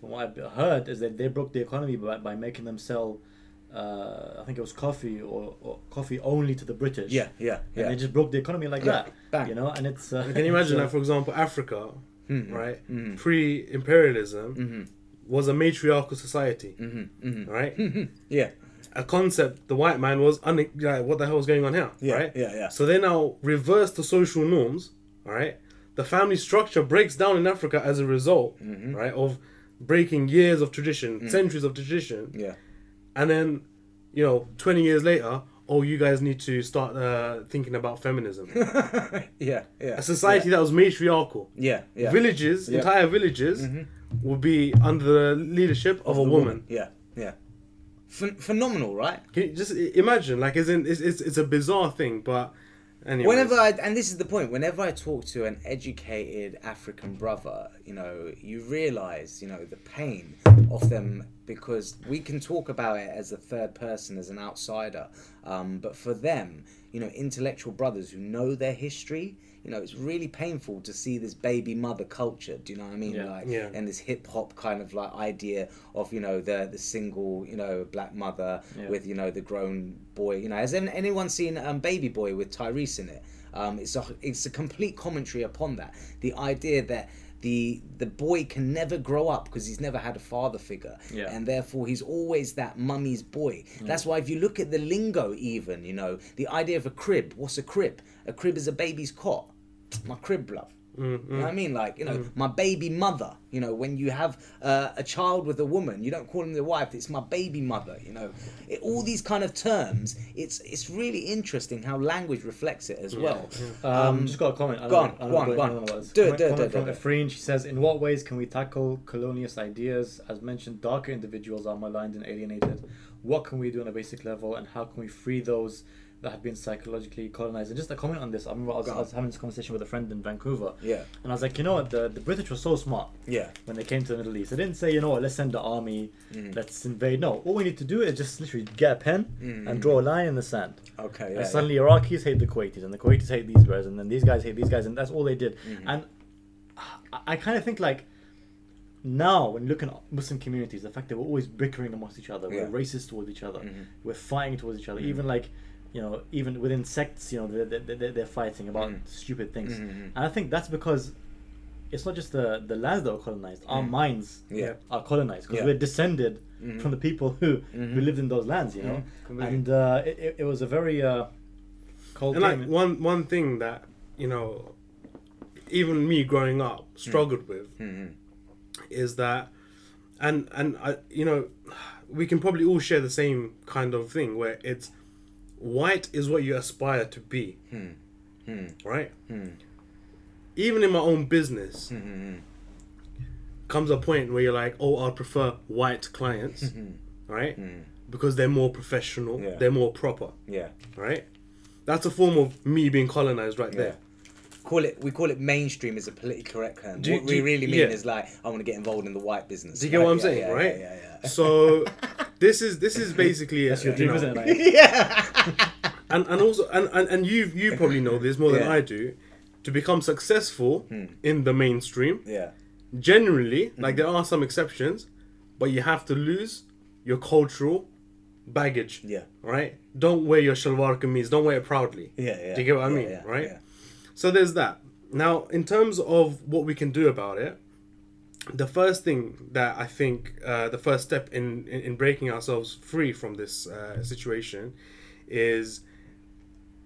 from what I've heard, is that they broke the economy by, by making them sell. Uh, I think it was coffee or, or coffee only to the British. yeah, yeah, And yeah. they just broke the economy like Yeah, that. bang. You know, and it's. Uh, Can you imagine [LAUGHS] so- that, for example, Africa, Mhm, right, mhm, pre-imperialism, mhm, was a matriarchal society, mhm, mhm. right? Yeah, a concept the white man was un- like, what the hell is going on here, yeah, right? yeah, yeah. So they now reverse the social norms, all right? The family structure breaks down in Africa as a result, Mm-hmm. right, of breaking years of tradition, centuries of tradition, Yeah. And then, you know, 20 years later, oh, you guys need to start uh, thinking about feminism. [LAUGHS] yeah, yeah. a society that was matriarchal. Yeah, yeah. Villages, Yeah. entire villages, would be under the leadership of, a the woman. Yeah, yeah. Ph- phenomenal, right? Can you just imagine? Like, as in, it's, it's, it's a bizarre thing, but anyway. Whenever I, and this is the point, whenever I talk to an educated African brother, you know, you realize, you know, the pain of them because we can talk about it as a third person, as an outsider. Um, but for them, you know, intellectual brothers who know their history, you know, it's really painful to see this baby mother culture. Do you know what I mean? Yeah. Like, Yeah. and this hip hop kind of like idea of you know the the single you know black mother Yeah. with you know the grown boy. You know, has anyone seen um, Baby Boy with Tyrese in it? Um, it's a it's a complete commentary upon that. The idea that the the boy can never grow up because he's never had a father figure, Yeah. and therefore he's always that mummy's boy. That's why if you look at the lingo, even you know the idea of a crib. What's a crib? A crib is a baby's cot. My crib, love. You know what I mean? Like, you know, my baby mother. You know, when you have uh, a child with a woman, you don't call him the wife. It's my baby mother. You know, it, all these kind of terms. It's it's really interesting how language reflects it as well. Um, just got a comment. Go on, go on, go on. what it was. Do it, do it, comment do it, from do it. Efreen, she says, "In what ways can we tackle colonialist ideas? As mentioned, darker individuals are maligned and alienated. What can we do on a basic level, and how can we free those that have been psychologically colonized?" And just a comment on this. I remember I was, I was having this conversation with a friend in Vancouver, Yeah, and I was like, you know what, the the British were so smart yeah, when they came to the Middle East. They didn't say, you know what, let's send the army, Mm. let's invade. No, all we need to do is just literally get a pen and draw a line in the sand. okay, And yeah, suddenly Iraqis hate the Kuwaitis, and the Kuwaitis hate these guys, and then these guys hate these guys, and that's all they did. Mm-hmm. And I, I kind of think like now when you look at Muslim communities, the fact that we're always bickering amongst each other, Yeah. we're racist towards each other, Mhm. we're fighting towards each other, Mhm. even like you know, even within sects, you know, they're, they're, they're fighting about Mhm. stupid things, Mhm. and I think that's because. It's not just the, the lands that are colonized; our Mm. minds Yeah. are colonized because Yeah. we're descended Mhm. from the people who, who Mhm. lived in those lands, you know. Completely. And uh, it, it, it was a very uh, cold and game. like one one thing that you know, even me growing up struggled with Mhm. is that, and and I you know, we can probably all share the same kind of thing where it's white is what you aspire to be, Hmm. Hmm. right? Hmm. Even in my own business, Hmm. comes a point where you're like, oh, I prefer white clients, right? Hmm. Because they're more professional, Yeah. they're more proper, Yeah. right? That's a form of me being colonized right Yeah. there. Call it. We call it mainstream as a politically correct term. Do what do we really mean yeah. is like, I want to get involved in the white business. Do you get right? what I'm Yeah, saying, yeah, right? So this is this is basically That's your you dream, know, isn't it? [LAUGHS] Like, yeah. and and also and, and, and you you probably know this more than Yeah. I do. To become successful Hmm. in the mainstream, Yeah. generally, Hmm. like there are some exceptions, but you have to lose your cultural baggage. Yeah. Right? Don't wear your shalwar kameez. Don't wear it proudly. Yeah. Yeah. Do you get what I Yeah, mean? yeah, right? yeah. So there's that. Now, in terms of what we can do about it, the first thing that I think, uh, the first step in, in, in breaking ourselves free from this uh, situation is,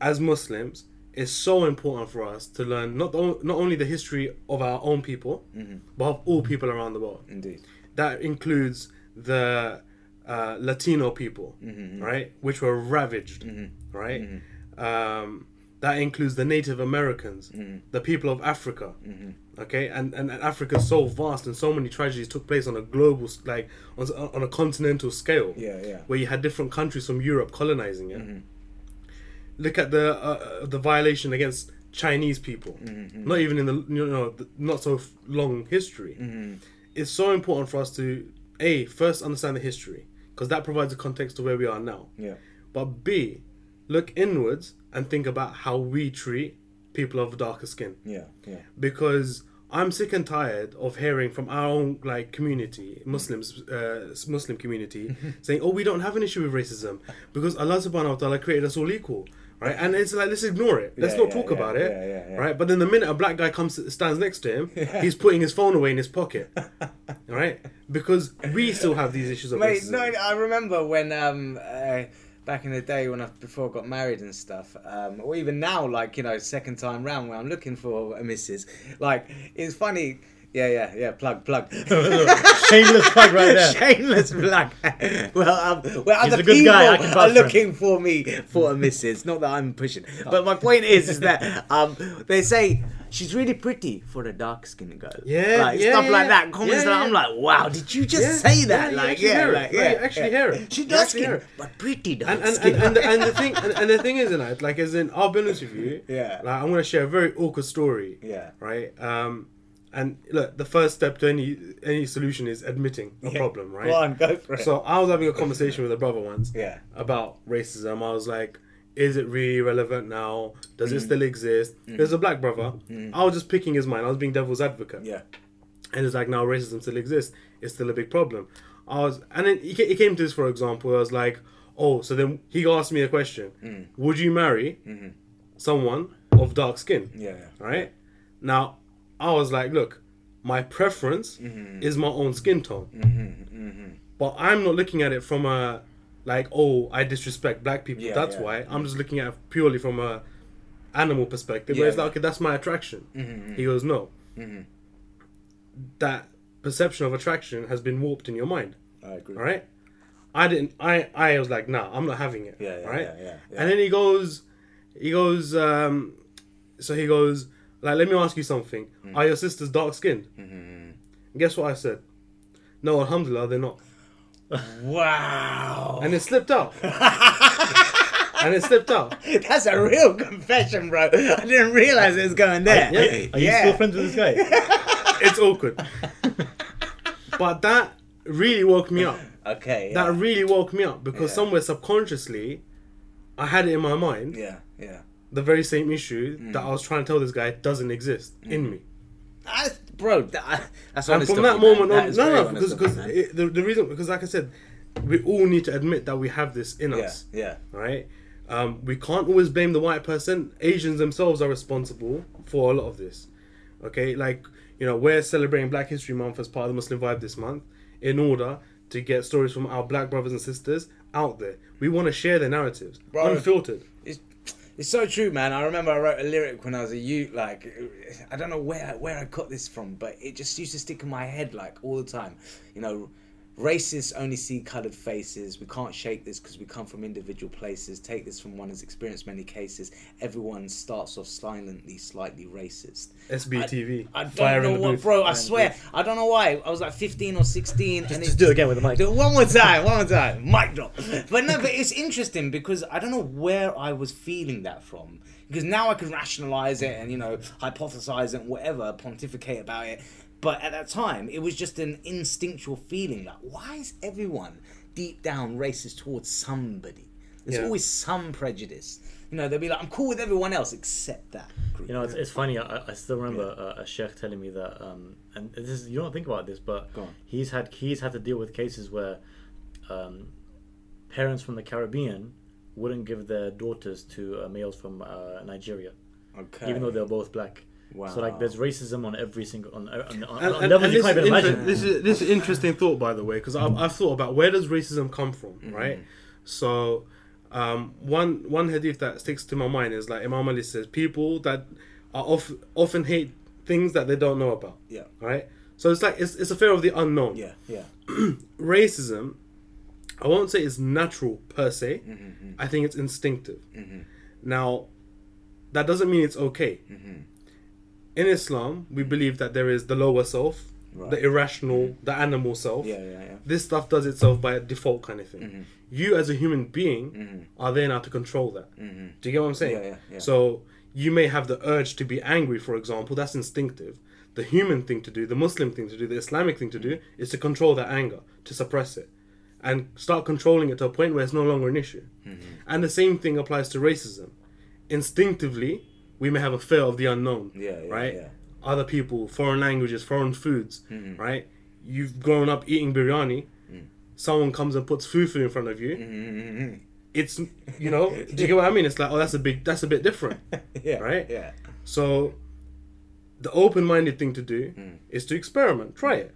as Muslims, it's so important for us to learn not, o- not only the history of our own people, Mhm. but of all people around the world. Indeed. That includes the uh, Latino people, Mhm. right, which were ravaged, Mhm. right? Mhm. Um, that includes the Native Americans, Mhm. the people of Africa, Mhm. Okay, and, and and Africa's so vast and so many tragedies took place on a global, like on, on a continental scale. Yeah, yeah. Where you had different countries from Europe colonizing it. Mm-hmm. Look at the uh, the violation against Chinese people. Mm-hmm, Not even in the you know the not so long history. Mm-hmm. It's so important for us to a first understand the history because that provides a context to where we are now. Yeah. But B, look inwards and think about how we treat people of darker skin. Yeah. Yeah. Because I'm sick and tired of hearing from our own like community, Muslims, uh, Muslim community, [LAUGHS] saying, "Oh, we don't have an issue with racism because Allah Subhanahu wa Taala created us all equal." Right, and it's like let's ignore it. Let's Yeah, not yeah, talk yeah, about it. Right, but then the minute a black guy comes stands next to him, [LAUGHS] he's putting his phone away in his pocket. [LAUGHS] right, because we still have these issues of Mate, racism. no, I remember when um uh, back in the day when I before got married and stuff, um, or even now, like you know, second time round when I'm looking for a missus, like it's funny. Yeah, yeah, yeah. Plug, plug. [LAUGHS] Shameless plug right there. Shameless plug. well, um, well, He's other a good people guy, I can are for him. looking for me for a missus. Not that I'm pushing, but my point is, is that um, they say she's really pretty for a dark skinned girl. Yeah, like, yeah, stuff yeah, like that. Comments Yeah, like, I'm like, wow, did you just Yeah, say that? yeah, like, yeah, hear it. like, Yeah, yeah, you actually yeah. hear it. She hear skin, but pretty dark and and, skin. and, and, the, and the [LAUGHS] thing and, and the thing is, in like as in I'll be honest with you. Yeah. Like I'm gonna share a very awkward story. Yeah. Right. Um, and look, the first step to any any solution is admitting a Yeah. problem. Right. Go on, go for it. So I was having a conversation with a brother once. Yeah. About racism. I was like, is it really relevant now? Does Mm. it still exist? There's a black brother. I was just picking his mind. I was being devil's advocate. yeah, And it's like now racism still exists. It's still a big problem. I was, and then he, he came to this for example. I was like, oh, so then he asked me a question: Mm. Would you marry Mm-hmm. someone of dark skin? yeah, yeah. Right now, I was like, look, my preference Mm-hmm. is my own skin tone, but I'm not looking at it from a like, oh, I disrespect black people. Yeah, that's yeah. why I'm just looking at it purely from a animal perspective. where Yeah, it's like, okay, that's my attraction. Mm-hmm. He goes, no. That perception of attraction has been warped in your mind. I agree. All right. I didn't. I I was like, nah, I'm not having it. Yeah, yeah, right. yeah, yeah, yeah. And then he goes, he goes. um So he goes, like, let me ask you something. Mm. Are your sisters dark skinned? Mm-hmm. Guess what I said? No, alhamdulillah, they're not. Wow. And it slipped out. [LAUGHS] and it slipped out. That's a real confession, bro. I didn't realize it was going there. Yeah. Are you still friends with this guy? [LAUGHS] It's awkward. but that really woke me up. Okay. Yeah. That really woke me up because Yeah. somewhere subconsciously, I had it in my mind. yeah. Yeah. The very same issue Mm. that I was trying to tell this guy doesn't exist in me. I, bro, that, that's And from that man. moment That on, is no, no, because because it, the, the reason because like I said, we all need to admit that we have this in yeah, us, yeah, right? Um, we can't always blame the white person. Asians themselves are responsible for a lot of this. Okay, like you know, we're celebrating Black History Month as part of the Muslim Vibe this month in order to get stories from our black brothers and sisters out there. We want to share their narratives, Bro. unfiltered. It's, it's so true, man. I remember I wrote a lyric when I was a youth. Like, I don't know where where I got this from, but it just used to stick in my head like all the time. You know, racists only see coloured faces. We can't shake this because we come from individual places. Take this from one who's experienced many cases. Everyone starts off silently, slightly racist. SBTV. I don't Fire know what, bro. I swear, I don't know why. I was like 15 or 16, and Just do it again with the mic. do it one more time, one more time. [LAUGHS] Mic drop. But no, but it's interesting because I don't know where I was feeling that from. Because now I can rationalize it and, you know, hypothesize it and whatever, pontificate about it. But at that time, it was just an instinctual feeling like, why is everyone deep down racist towards somebody? There's Yeah. always some prejudice. You know, they'll be like, I'm cool with everyone else except that group. You know, it's, it's funny. I, I still remember uh, a sheikh telling me that, um, and this is, you don't think about this, but he's had he's had to deal with cases where um, parents from the Caribbean wouldn't give their daughters to uh, males from uh, Nigeria, okay. even though they're both black. So like, there's racism on every single on, on, on, And, on and- levels and you this, can't is even inter- imagine. this is this is interesting thought, by the way, because I've, I've thought about where does racism come from, Mm-hmm. right? So, um, one one hadith that sticks to my mind is like Imam Ali says, people that are off, often hate things that they don't know about, Yeah. right? So it's like it's, it's a fear of the unknown. Yeah, yeah. [CLEARS THROAT] Racism, I won't say it's natural per se. Mm-hmm, I think it's instinctive. Now, that doesn't mean it's okay. Mm-hmm. in Islam, we believe that there is the lower self, Right. the irrational, the animal self. Yeah, yeah, yeah. This stuff does itself by default, kind of thing. Mhm. You, as a human being, Mhm. are there now to control that. Mhm. Do you get what I'm saying? Yeah, yeah, yeah. So you may have the urge to be angry, for example. That's instinctive. The human thing to do, the Muslim thing to do, the Islamic thing to do, is to control that anger, to suppress it, and start controlling it to a point where it's no longer an issue. Mm-hmm. And the same thing applies to racism. Instinctively, we may have a fear of the unknown. Yeah, yeah, right. yeah. Other people, foreign languages, foreign foods. Mhm. Right. You've grown up eating biryani. Mm. Someone comes and puts fufu in front of you Mhm. it's you know do you get what I mean? It's like oh that's a big that's a bit different. [LAUGHS] yeah, Right? Yeah. So the open-minded thing to do Mm. is to experiment, try it.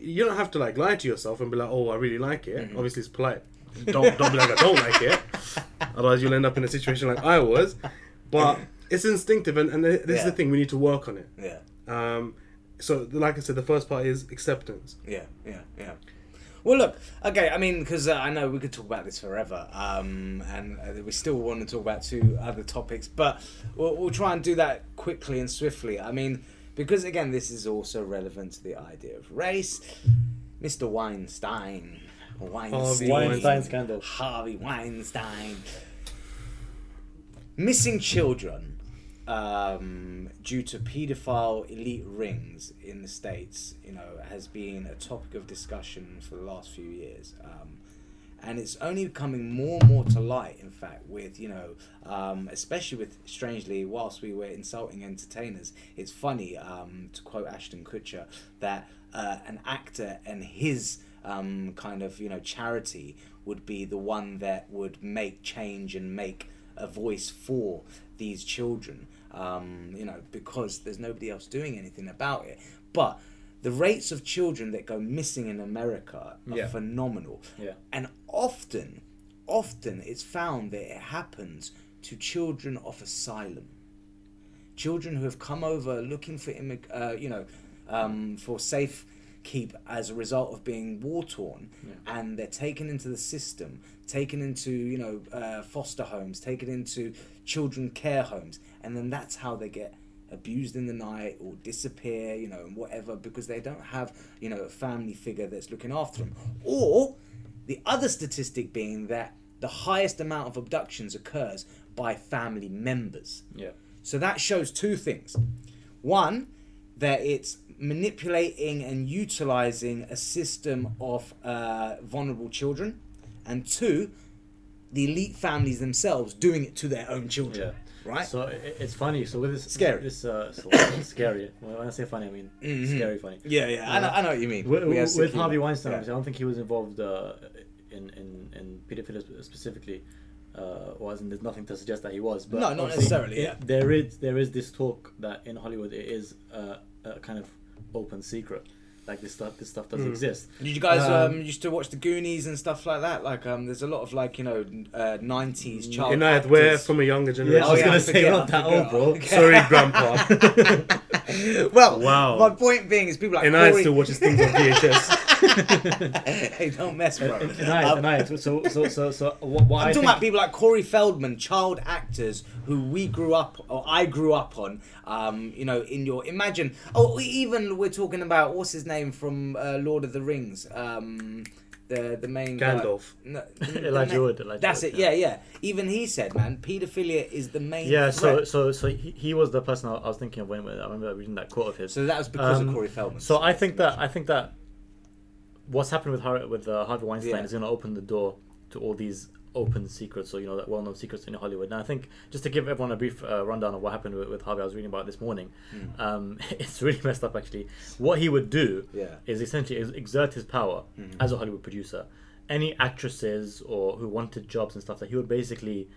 You don't have to like lie to yourself and be like, oh, I really like it. Mhm. Obviously, it's polite. Don't don't be like I don't like it. [LAUGHS] Otherwise, you'll end up in a situation like I was. But it's instinctive, and, and this is the thing we need to work on it. Yeah. Um, so, like I said, the first part is acceptance. Yeah, yeah, yeah. Well, look, okay. I mean, because uh, I know we could talk about this forever, um, and uh, we still want to talk about two other topics, but we'll, we'll try and do that quickly and swiftly. I mean, because again, this is also relevant to the idea of race. Mr. Weinstein, Weinstein, Weinstein scandal. Harvey Weinstein, missing children um, due to paedophile elite rings in the states, you know, has been a topic of discussion for the last few years. Um, and it's only coming more and more to light, in fact, with, you know, um, especially with, strangely, whilst we were insulting entertainers, it's funny, um, to quote Ashton Kutcher, that uh, an actor and his um, kind of, you know, charity would be the one that would make change and make a voice for these children, um, you know, because there's nobody else doing anything about it. But the rates of children that go missing in America are Yeah. phenomenal. Yeah. And often, often it's found that it happens to children of asylum. Children who have come over looking for, immig- uh, you know, um, for safe keep as a result of being war torn, and they're taken into the system, taken into you know uh, foster homes, taken into children care homes, and then that's how they get abused in the night or disappear, you know, and whatever because they don't have you know a family figure that's looking after them, or the other statistic being that the highest amount of abductions occurs by family members. Yeah. So that shows two things. One, that it's manipulating and utilizing a system of uh, vulnerable children. And two, the elite families themselves doing it to their own children. Right? So it's funny. So with this, Scary. This uh, [COUGHS] so scary. When I say funny, I mean Mhm. scary funny. yeah, yeah, I know, I know what you mean. With, with Harvey Weinstein, Yeah. I don't think he was involved uh, in in in pedophilia specifically. Uh, or as there's nothing to suggest that he was. But No, not necessarily, it- yeah. There is there is this talk that in Hollywood it is uh, a kind of open secret, like this stuff this stuff does Mm. exist. Did you guys Um, um, used to watch the Goonies and stuff like that? Like, um, there's a lot of like you know, uh, '90s child Inayat, actors. we're from a younger generation. Yeah, generation. I was yeah, gonna I say forget, you're not that old, forget. bro. Sorry, [LAUGHS] Grandpa. well, Wow. My point being is people like And Corey. still watches things on VHS. [LAUGHS] hey, don't mess, bro. nice, Um, nice. So so so so what, what I'm I talking think, about people like Corey Feldman, child actors who we grew up or I grew up on. Um, you know, in your imagine. Oh, even we're talking about what's his name from uh, Lord of the Rings. Um, the the main guy- Gandalf. No, the [LAUGHS] Elijah ma- Wood, Elijah That's Wood, it. Yeah. yeah, Even he said, man, paedophilia is the main. Yeah, so threat. so so he, he was the person I was thinking of when when I remember reading that quote of his. So that was because Um, of Corey Feldman. So I think that I think that what's happened with Har- with uh, Harvey Weinstein Yeah. is going to open the door to all these open secrets, or you know, that well-known secrets in Hollywood. And I think just to give everyone a brief uh, rundown of what happened with, with Harvey, I was reading about it this morning. Mm. Um, [LAUGHS] it's really messed up actually. What he would do Yeah. is essentially ex- exert his power Mhm. as a Hollywood producer. Any actresses or who wanted jobs and stuff that he would basically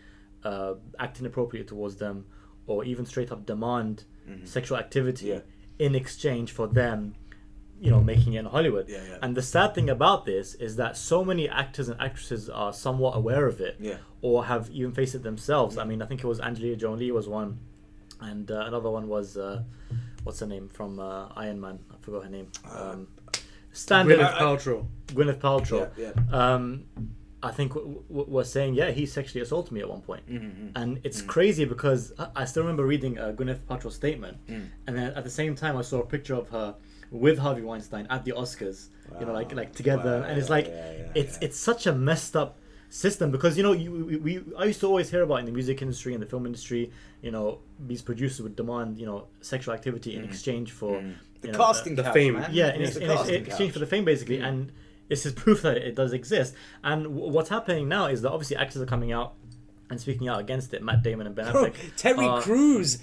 uh, act inappropriate towards them, or even straight up demand Mhm. sexual activity Yeah. in exchange for them, you know, making it in Hollywood. Yeah, yeah. And the sad thing about this is that so many actors and actresses are somewhat aware of it, Yeah. or have even faced it themselves. I mean, I think it was Angelina Jolie was one, and uh, another one was uh, what's her name from uh, Iron Man? I forgot her name. Uh, Um, standard Gwyneth Paltrow. Gwyneth Paltrow. Yeah, Um, I think w- w- was saying, yeah, he sexually assaulted me at one point. Mm-hmm. and it's crazy because I, I still remember reading uh, Gwyneth Paltrow's statement, Mm. and then at the same time I saw a picture of her with Harvey Weinstein at the Oscars, you know, like like together, Wow, and it's like yeah, yeah, it's yeah. it's such a messed up system because you know you we, we I used to always hear about in the music industry and the film industry, you know, these producers would demand you know sexual activity in exchange for Mm. The know, casting the couch, fame. man. yeah, in, It's ex- the in ex- casting exchange couch. for the fame, basically, and this is proof that it does exist. And w- what's happening now is that obviously actors are coming out and speaking out against it. Matt Damon and Ben Bro, Affleck. [LAUGHS] Terry are- Crews,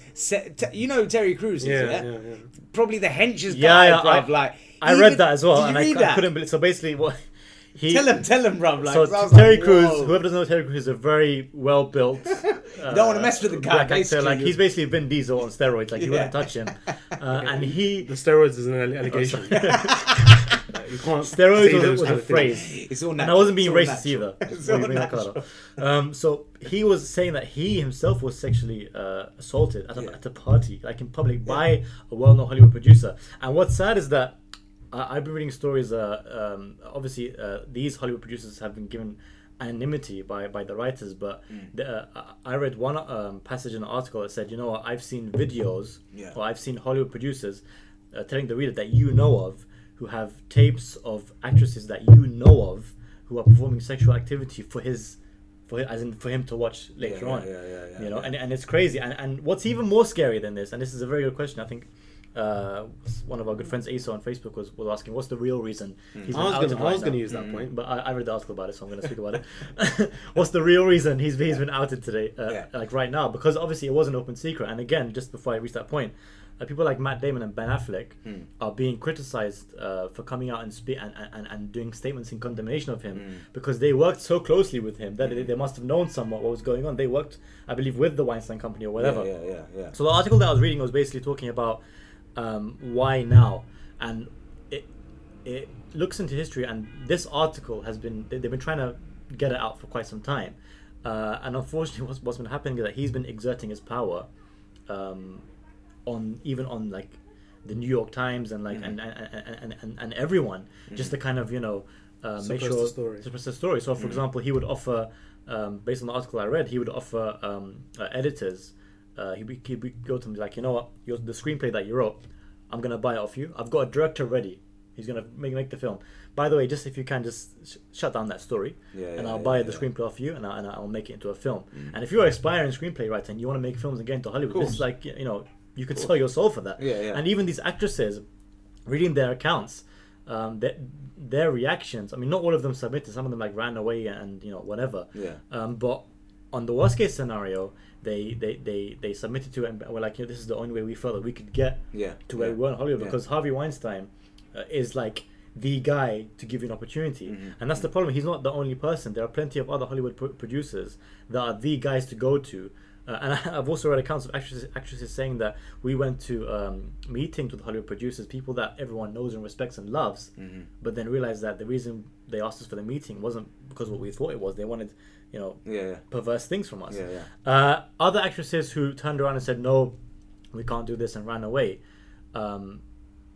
you know Terry Crews Yeah, yeah? yeah, yeah. Probably the hench's Yeah, guy, yeah, bruv, I- like I even- read that as well, and I, I couldn't believe. So basically, what [LAUGHS] he Tell him, tell him, bruv. Like, so Terry like, Crews, whoever doesn't know Terry Crews, is a very well built. [LAUGHS] Uh, don't wanna mess with the guy, black actor. basically. Like he's basically Vin Diesel on steroids. Like you Yeah. wouldn't touch him, uh, and he The steroids is an alle- allegation. You [LAUGHS] can't steroids was, was a phrase. It's all And. I wasn't being racist natural. either. It's all me bring that natural. Um, so he was saying that he himself was sexually uh, assaulted at a, Yeah. at a party, like in public, by a well-known Hollywood producer. And what's sad is that I I've been reading stories. Uh, um, obviously, uh, these Hollywood producers have been given anonymity by, by the writers, but Mm. the, uh, I read one um, passage in an article that said, you know what, I've seen videos, Yeah. or I've seen Hollywood producers uh, telling the reader that you know of who have tapes of actresses that you know of who are performing sexual activity for his for as in for him to watch later Yeah, on yeah, yeah, yeah, you know yeah. and, and it's crazy and, and what's even more scary than this and this is a very good question i think uh, one of our good friends Asa on Facebook was, was asking what's the real reason he's I was outed gonna, I right was gonna use that point. but I, I read the article about it, so I'm going to speak about it. [LAUGHS] What's the real reason he's he's been outed today, uh, Yeah. like right now? Because obviously it was an open secret. And again, just before I reach that point, uh, people like Matt Damon and Ben Affleck Hmm. are being criticized uh, for coming out and, spe- and, and and doing statements in condemnation of him Hmm. because they worked so closely with him that they, they must have known somewhat what was going on. They worked, I believe, with the Weinstein Company or whatever. Yeah, yeah, yeah, yeah. So the article that I was reading was basically talking about um, why now, and it it looks into history. And this article has been they- they've been trying to get it out for quite some time, uh, and unfortunately, [LAUGHS] what's, what's been happening is that he's been exerting his power um, on even on like the New York Times and like and, and, and, and, and everyone just to kind of you know uh, make sure the story. suppress the story. So, for example, he would offer, um, based on the article I read, he would offer um, uh, editors. Uh, he would, he would go to them and be like, you know what, Your, the screenplay that you wrote, I'm gonna buy it off you. I've got a director ready. He's gonna make make the film. By the way, just if you can, just sh- shut down that story, Yeah, and yeah, I'll yeah, buy yeah. the screenplay off you, and, I, and I'll make it into a film. And if you're an aspiring screenplay writer and you want to make films and get into Hollywood, this is like you know you could sell your soul for that. Yeah, yeah. And even these actresses, reading their accounts, um, their, their reactions. I mean, not all of them submitted. Some of them like ran away and you know whatever. Yeah. Um, but on the worst case scenario, they they, they, they submitted to it and were like, you know, this is the only way we felt that we could get Yeah, to where yeah, we were in Hollywood yeah. because Harvey Weinstein uh, is like the guy to give you an opportunity, Mm-hmm, and that's the problem. He's not the only person. There are plenty of other Hollywood pro- producers that are the guys to go to. Uh, and [LAUGHS] I've also read accounts of actresses, actresses saying that we went to um, meetings with Hollywood producers, people that everyone knows and respects and loves, Mm-hmm. but then realized that the reason they asked us for the meeting wasn't because of what we thought it was. They wanted, you know, Yeah, yeah. perverse things from us. Yeah. Uh, other actresses who turned around and said, no, we can't do this and ran away, um,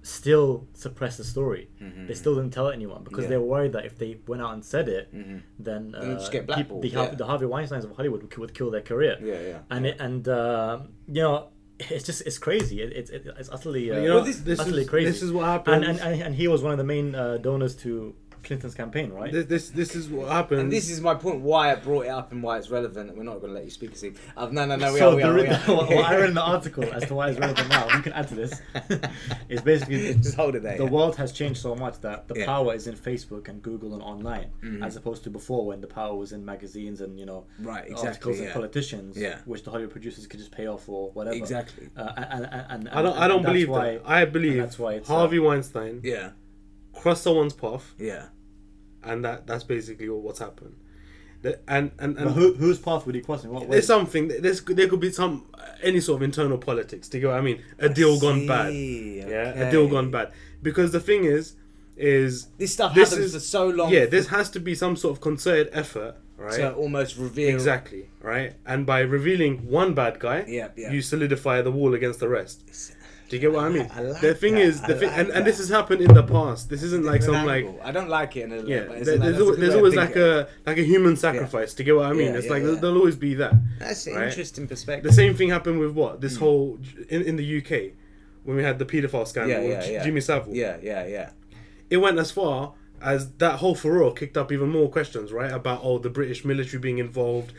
still suppressed the story. They still didn't tell anyone because Mm-hmm. Yeah. they were worried that if they went out and said it, Mhm. then Then they'd uh, just get peop- blackballed, the, Har- yeah. the Harvey Weinsteins of Hollywood would, would kill their career. Yeah, yeah. And it, and uh, you know, it's just it's crazy. It, it, it, it's utterly uh, you know, Well, this- this, utterly is, crazy. this is what happened. and, and and he was one of the main uh, donors to Clinton's campaign, right? this, this this is what happens. And this is my point why I brought it up and why it's relevant. We're not going to let you speak, Steve. Uh, no, no, no, we so are, we the are, re- we are. [LAUGHS] what what I read in the [LAUGHS] article as to why it's relevant now, you can add to this, [LAUGHS] is basically Just hold it there, The yeah. world has changed so much that the Yeah. power is in Facebook and Google and online, Mhm. as opposed to before when the power was in magazines and you know Right, exactly, articles and politicians, Yeah. which the Hollywood producers could just pay off or whatever. Exactly. Uh, and, and, and, I don't and I don't believe why, that. I believe that's why it's, uh, Harvey Weinstein Yeah, crossed someone's path, yeah. and that that's basically what's happened. The- and and, and But who, whose path would he cross in what way? there's something there's there could be some any sort of internal politics Do you to go. I mean, a deal gone bad. see, Yeah, a deal gone bad. Because the thing is, is This stuff This happens is- for so long. yeah, this has to be some sort of concerted effort, right? to almost reveal. Exactly, right? And by revealing one bad guy, Yeah, yeah. you solidify the wall against the rest. Do you get what I mean? I like the thing that. is, the I thing, like and, and this has happened in the past. This isn't like some like. I don't like it in a little yeah. but it's there- like- there's always, there's always like a like a human sacrifice. Do you get what I mean? Yeah, it's yeah, like yeah. there'll always be that. That's an right? interesting perspective. The same thing happened with what this hmm. whole in, in the UK when we had the paedophile scandal Yeah, yeah, yeah. Jimmy Savile. Yeah, yeah, yeah. It went as far as that whole furore kicked up even more questions, right? About oh the British military being involved,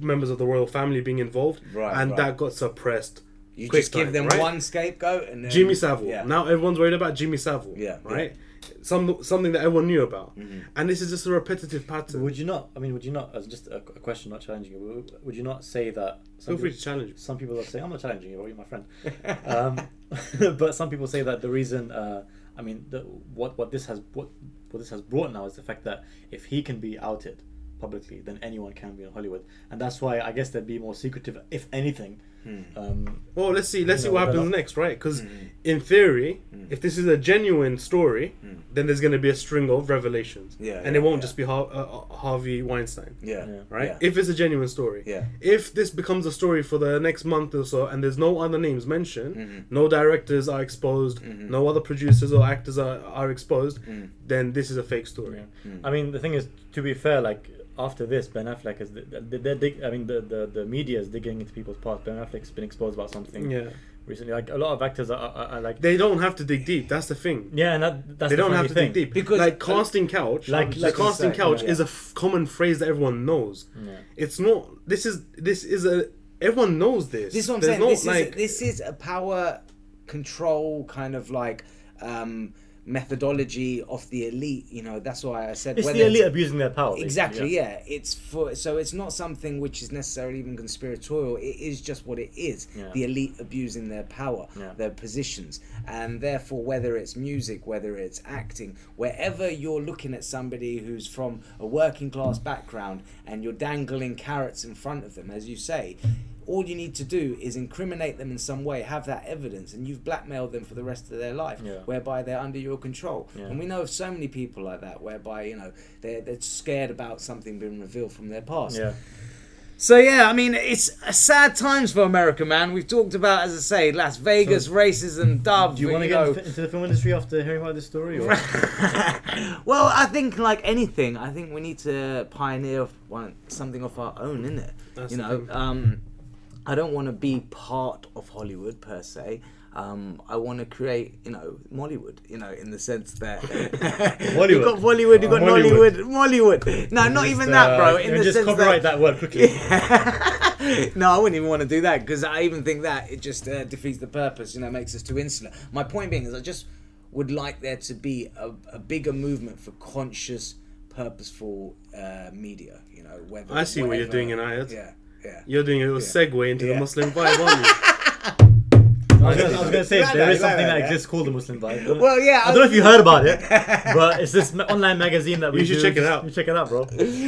members of the royal family being involved, Right, and right. that got suppressed. You quick just give time, them right? one scapegoat and then, Jimmy Savile. Yeah. Now everyone's worried about Jimmy Savile. Yeah, Right. Some something that everyone knew about, Mm-hmm. and this is just a repetitive pattern. Would you not? I mean, would you not? As just a, a question, not challenging you. Would, would you not say that? Some Feel free people, to challenge. some people are saying, "I'm not challenging you, you're my friend." [LAUGHS] um, [LAUGHS] but some people say that the reason, uh, I mean, the, what what this has what what this has brought now is the fact that if he can be outed publicly, then anyone can be in Hollywood, and that's why I guess they'd be more secretive, if anything. Hmm. Um, Well, let's see. Let's see what happens next, right? Because Mm-hmm. in theory, if this is a genuine story, then there's going to be a string of revelations, Hmm. Yeah, and yeah, it won't yeah. just be Har- uh, uh, Harvey Weinstein, Yeah. Yeah. right? Yeah. If it's a genuine story, Yeah. If this becomes a story for the next month or so, and there's no other names mentioned, Mhm. no directors are exposed, Mhm. no other producers or actors are, are exposed, Mm. then this is a fake story. Yeah. Mm. I mean, the thing is, to be fair, like after this, Ben Affleck is they're, they're dig- I mean, the, the the media is digging into people's past. Ben Affleck's been exposed about something Yeah, recently. Like a lot of actors are, are, are like, they don't have to dig deep. That's the thing. yeah, and that that's they the don't have to thing. dig deep Because- like casting couch, Like- like casting say, couch yeah. is a f- common phrase that everyone knows. Yeah. It's not. This is this is a. Everyone knows this. This is what I'm There's saying. not, this like, is this is a power control kind of like um, methodology of the elite. You know, that's why I said It's whether the elite abusing their power. Exactly, yeah. It's for so it's not something which is necessarily even conspiratorial. It is just what it is. Yeah. The elite abusing their power, Yeah. their positions, and therefore whether it's music, whether it's acting, wherever you're looking at somebody who's from a working class background and you're dangling carrots in front of them, as you say. All you need to do is incriminate them in some way, have that evidence, and you've blackmailed them for the rest of their life, Yeah. whereby they're under your control. Yeah. And we know of so many people like that, whereby you know they're, they're scared about something being revealed from their past. Yeah. So yeah, I mean it's sad times for America, man. We've talked about, as I say, Las Vegas So- racism, dove. Do you want to get into the film industry after hearing about this story? Or? [LAUGHS] well, I think like anything, I think we need to pioneer one something of our own, innit? That's you know, um, I don't want to be part of Hollywood per se. Um, I want to create, you know, Mollywood, you know, in the sense that [LAUGHS] [LAUGHS] you got Bollywood, you got Nollywood, Mollywood. Mollywood. No, not Just, even that, bro. uh, In the just sense copyright that, that word quickly. [LAUGHS] no, I wouldn't even want to do that because I even think that it just uh, defeats the purpose. You know, makes us too insular. My point being is, I just would like there to be a, a bigger movement for conscious, purposeful uh, media. You know, whether I see what you're doing in Ayat. Yeah, yeah. You're doing a little Yeah. segue into Yeah. the Muslim vibe, aren't you? [LAUGHS] I was gonna, I was gonna say there is there like something that, that exists called the Muslim Vibe. Well, yeah. I don't know if you heard about it, but it's this online magazine that we You should do. check it out. You check it out, bro.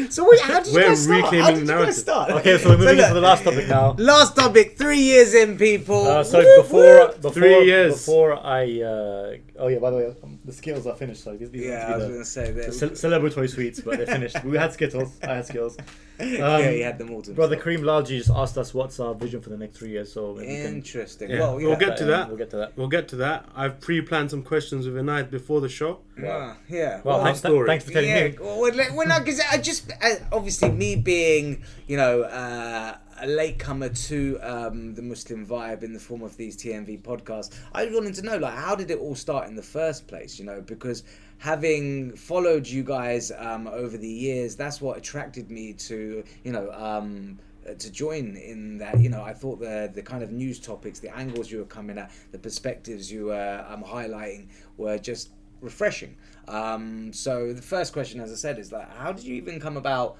So wait, how did you We're guys start? reclaiming How did you narrative. guys start? Okay, so we're moving look, into the last topic now. Last topic. Three years in, people. Uh, so Whoop, before, whoop. before, Three years. before I, uh, oh yeah, by the way, um, the Skittles are finished. So these, these Yeah, I was to be gonna the, say the that. ce- celebratory sweets, but they're finished. [LAUGHS] we had Skittles. I had Skittles. yeah, Um, he had them all to Brother himself. Kareem Lalji just asked us what's our vision for the next three years. So maybe we can Interesting. Yeah. Well, We'll yeah. get to that. We'll get to that. We'll get to that. I've pre-planned some questions with Inayat before the show. Ah, yeah. Well, Well, thanks, story. thanks for telling yeah, me. well, well, like- because I just uh, obviously me being, you know, uh, a latecomer to um, the Muslim vibe in the form of these TMV podcasts, I wanted to know, like, how did it all start in the first place? You know, because having followed you guys um, over the years, that's what attracted me to, you know. Um, uh, to join in that, you know, I thought the the kind of news topics, the angles you were coming at, the perspectives you were um, highlighting were just refreshing. Um, so the first question, as I said, is like, how did you even come about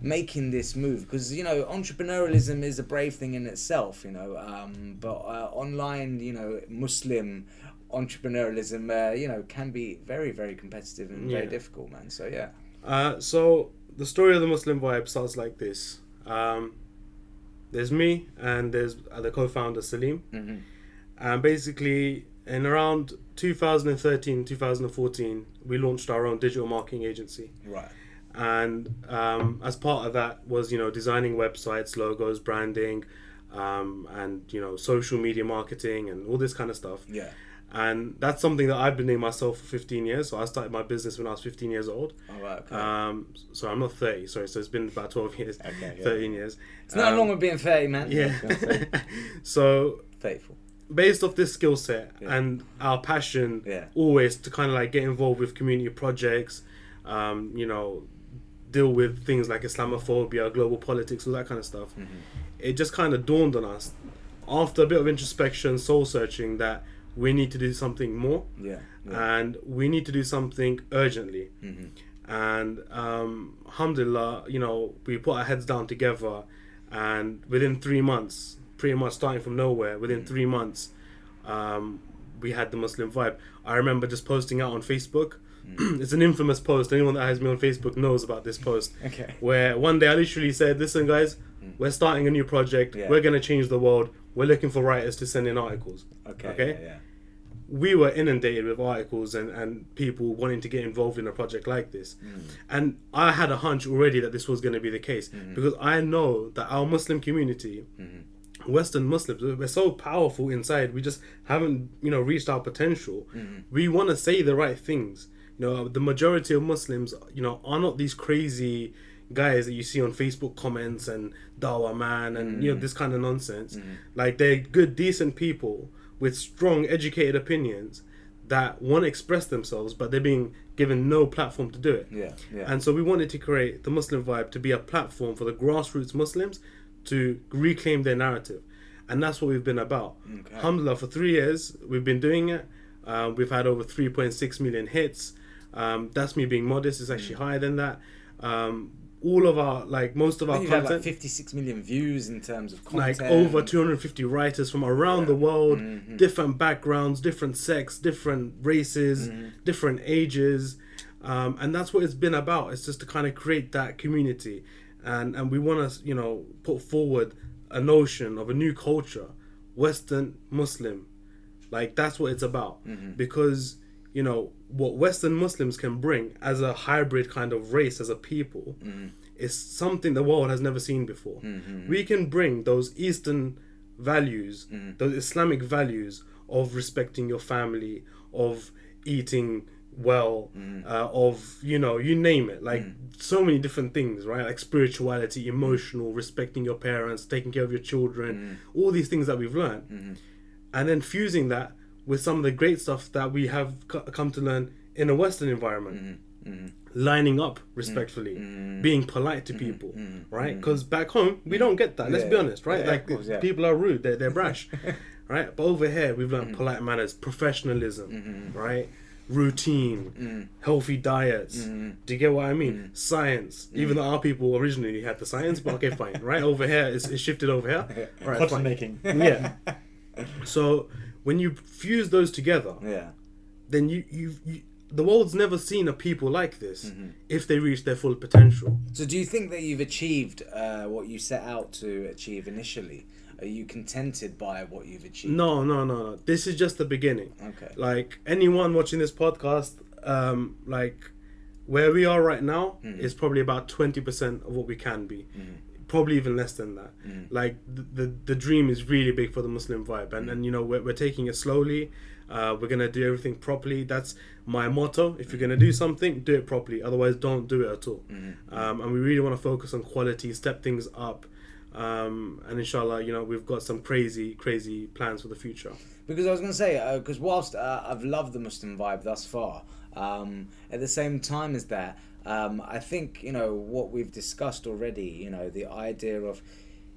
making this move? Because you know, entrepreneurialism is a brave thing in itself, you know, um, but uh, online, you know, Muslim entrepreneurialism, uh, you know, can be very, very competitive and very difficult, man. So yeah, Uh, so the story of the Muslim vibe starts like this. Um, there's me and there's uh, the co-founder Salim. hmm And basically, in around 2013, 2014, we launched our own digital marketing agency. right, And um, as part of that was, you know, designing websites, logos, branding, um, and you know social media marketing and all this kind of stuff. Yeah. And that's something that I've been doing myself for 15 years. So I started my business when I was 15 years old. All right. Okay. Um, so I'm not 30, sorry. So it's been about 12 years, Okay, yeah. 13 years. it's not Um, wrong with being thirty, man. Yeah. [LAUGHS] so Faithful. based off this skill set Yeah. and our passion Yeah. always to kind of like get involved with community projects um, you know deal with things like islamophobia global politics all that kind of stuff Mm-hmm. it just kind of dawned on us after a bit of introspection soul searching that we need to do something more Yeah. yeah. and we need to do something urgently Mhm. and um, alhamdulillah you know we put our heads down together and within three months pretty much starting from nowhere within three months um, we had the muslim vibe i remember just posting out on facebook Mm. [CLEARS THROAT] it's an infamous post anyone that has me on facebook knows about this post Okay. where one day i literally said listen guys mm. we're starting a new project Yeah. we're going to change the world we're looking for writers to send in articles Okay. okay? Yeah. we were inundated with articles and, and people wanting to get involved in a project like this. Mm. And I had a hunch already that this was going to be the case because I know that our Muslim community, mm-hmm. Western Muslims, we're so powerful inside. We just haven't, you know, reached our potential. Mm-hmm. We want to say the right things. You know, the majority of Muslims, you know, are not these crazy guys that you see on Facebook comments and Dawa man and you know this kind of nonsense. Like they're good, decent people with strong, educated opinions that want to express themselves, but they're being given no platform to do it. Yeah. Yeah. And so we wanted to create the Muslim Vibe to be a platform for the grassroots Muslims to reclaim their narrative. And that's what we've been about. Okay. Alhamdulillah, for three years, we've been doing it. Uh, we've had over 3.6 million hits. Um, that's me being modest. It's actually higher than that. Um, all of our, like, most of our content like 56 million views in terms of like over 250 writers from around the world Mm-hmm. different backgrounds different sex different races Mm-hmm. different ages um, and that's what it's been about it's just to kind of create that community and and we want to you know put forward a notion of a new culture western muslim like that's what it's about Mm-hmm. because you know what western muslims can bring as a hybrid kind of race as a people Mm-hmm. is something the world has never seen before we can bring those eastern values Mm-hmm. those islamic values of respecting your family of eating well Mm-hmm. uh, of you know you name it like so many different things right like spirituality Mm-hmm. emotional respecting your parents taking care of your children all these things that we've learned Mm-hmm. and then fusing that with some of the great stuff that we have co- come to learn in a Western environment, Mm-hmm. mm-hmm. lining up respectfully, mm-hmm. being polite to mm-hmm. people, right? Because back home we don't get that. Let's be honest, right? Yeah, like course, yeah. people are rude, they're they're brash, [LAUGHS] right? But over here we've learned polite manners, professionalism, right? Routine, healthy diets. Do you get what I mean? Science. Even though our people originally had the science, but okay, fine, right? Over here it's, it's shifted over here. [LAUGHS] All right, Cotton making. Yeah. [LAUGHS] So when you fuse those together, Yeah. then you you, you the world's never seen a people like this Mm-hmm. if they reach their full potential. So, do you think that you've achieved uh, what you set out to achieve initially? Are you contented by what you've achieved? No, no, no, no. This is just the beginning. Okay. Like anyone watching this podcast, um, like where we are right now Mm-hmm. is probably about twenty percent of what we can be. Probably even less than that. Mm-hmm. Like the, the the dream is really big for the Muslim vibe, and and you know we're, we're taking it slowly. Uh, we're gonna do everything properly. That's my motto. If you're gonna do something, do it properly. Otherwise, don't do it at all. Mm-hmm. Um, and we really want to focus on quality, step things up, um, and inshallah, you know, we've got some crazy, crazy plans for the future. Because I was to say, because whilst uh, I've loved the Muslim vibe thus far, um, at the same time as that, um, I think you know what we've discussed already. You know, the idea of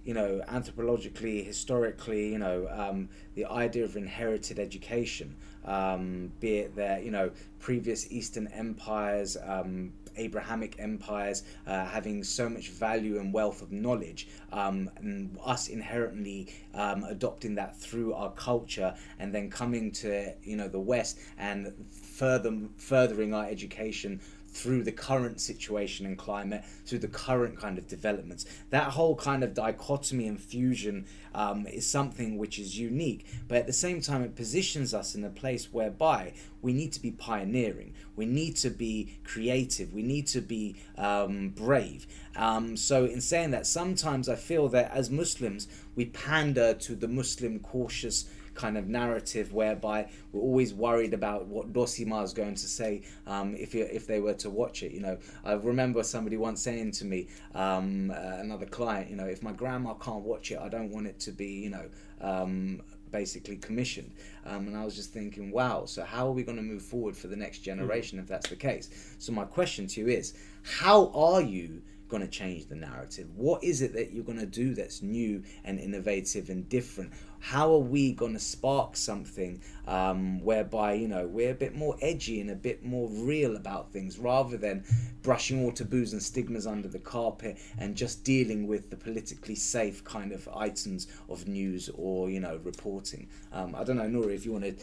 you know anthropologically, historically, you know, um, the idea of inherited education, um, be it that you know previous Eastern empires. Um, Abrahamic empires uh, having so much value and wealth of knowledge, um, and us inherently um, adopting that through our culture, and then coming to you know the West and further furthering our education through the current situation and climate, through the current kind of developments. That whole kind of dichotomy and fusion um, is something which is unique, but at the same time, it positions us in a place whereby we need to be pioneering, we need to be creative, we need to be um, brave. Um, so, in saying that, sometimes I feel that as Muslims, we pander to the Muslim cautious kind of narrative whereby we're always worried about what Dosima is going to say um, if you, if they were to watch it. You know, I remember somebody once saying to me, um, uh, another client, you know, if my grandma can't watch it, I don't want it to be, you know. Um, basically commissioned um, and i was just thinking wow so how are we going to move forward for the next generation if that's the case so my question to you is how are you going to change the narrative? What is it that you're going to do that's new and innovative and different? How are we going to spark something um, whereby you know we're a bit more edgy and a bit more real about things rather than brushing all taboos and stigmas under the carpet and just dealing with the politically safe kind of items of news or you know reporting? Um, I don't know, Nora, if you want to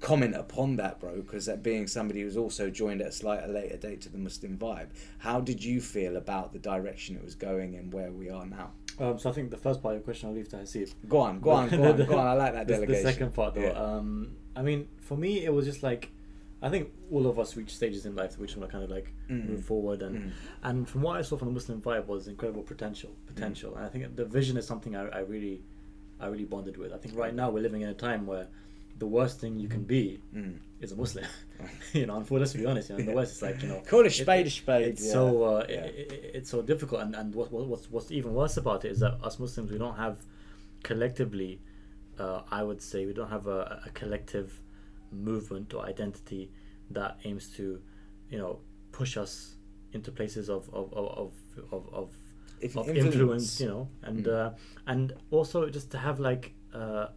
comment upon that, bro, because that being somebody who's also joined at a slightly later date to the Muslim vibe, how did you feel about the direction it was going and where we are now? Um, so I think the first part of your question I'll leave to Hasib. Go on, go on, go on, go on. I like that [LAUGHS] the, delegation. The second part, though, Yeah. um, I mean, for me, it was just like, I think all of us reach stages in life which we want to kind of like Mm. move forward, and Mm. and from what I saw from the Muslim vibe was incredible potential, Mm. potential, and I think the vision is something I, I really, I really bonded with. I think right now we're living in a time where the worst thing you can be Mm. Is a Muslim. [LAUGHS] you know, and for let's be honest, you know, in the West it's like you know, Call a it- spade a spade, It's yeah, so uh, yeah. it, it, it's so difficult, and and what, what what's what's even worse about it is that us Muslims we don't have collectively, uh, I would say we don't have a, a collective movement or identity that aims to, you know, push us into places of of of of, of, of of influence. influence, you know, and Mm. uh, and also just to have like uh,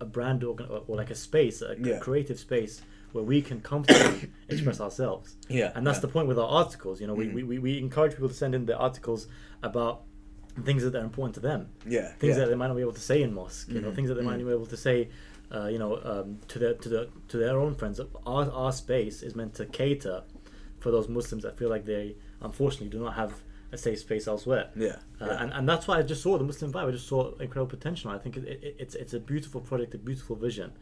a brand organ- or, like a space, a Yeah. creative space where we can comfortably [COUGHS] express ourselves. Yeah, and that's yeah. the point with our articles. You know, Mm. we, we, we encourage people to send in their articles about things that are important to them, Yeah, things yeah. that they might not be able to say in mosque. You know, Mhm, things that they might mhm. not be able to say. Uh, you know, um, to their to the to their own friends. Our our space is meant to cater for those Muslims that feel like they unfortunately do not have a safe space elsewhere. Yeah, Uh, yeah. and, and that's why I just saw the Muslim vibe. I just saw incredible potential. I think it, it, it's it's a beautiful project, a beautiful vision.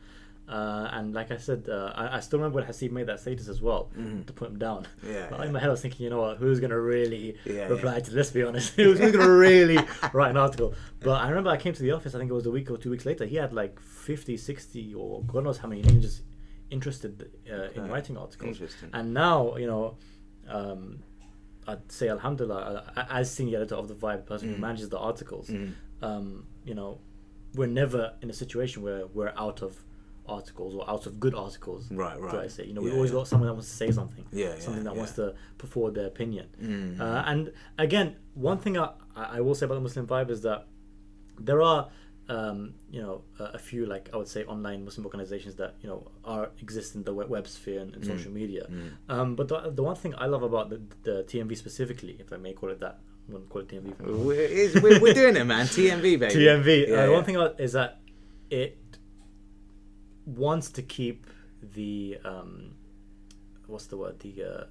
Uh, and like I said, uh, I, I still remember when Hasib made that status as well Mhm. to put him down. Yeah, But yeah. in my head, I was thinking, you know what, who's gonna really Yeah, reply yeah. to? Let's be honest, [LAUGHS] who's, who's gonna really [LAUGHS] write an article? But I remember I came to the office. I think it was a week or two weeks later. He had like 50, 60 or God knows how many names just interested uh, in writing articles. Interesting. And now, you know, um, I'd say Alhamdulillah, uh, as senior editor of the Vibe, the person who Mm. manages the articles, Mm. um, you know, we're never in a situation where we're out of articles or out of good articles. Right, right. I say? You know, we always yeah. got someone that wants to say something. Yeah, yeah, Something that yeah. wants to put forward their opinion. Mm. Uh, and again, one thing I, I will say about the Muslim Vibe is that there are, um, you know, a, a few like I would say online Muslim organizations that you know are exist in the web, web sphere and, and Mm. social media. Mm. Um, but the, the one thing I love about the, the TMV specifically, if I may call it that, I'm gonna call it TMV. from now on. We're, we're, we're doing it, man. TMV, [LAUGHS] baby. TMV. Yeah, uh, yeah. One thing about is that it wants to keep the um, what's the word the uh,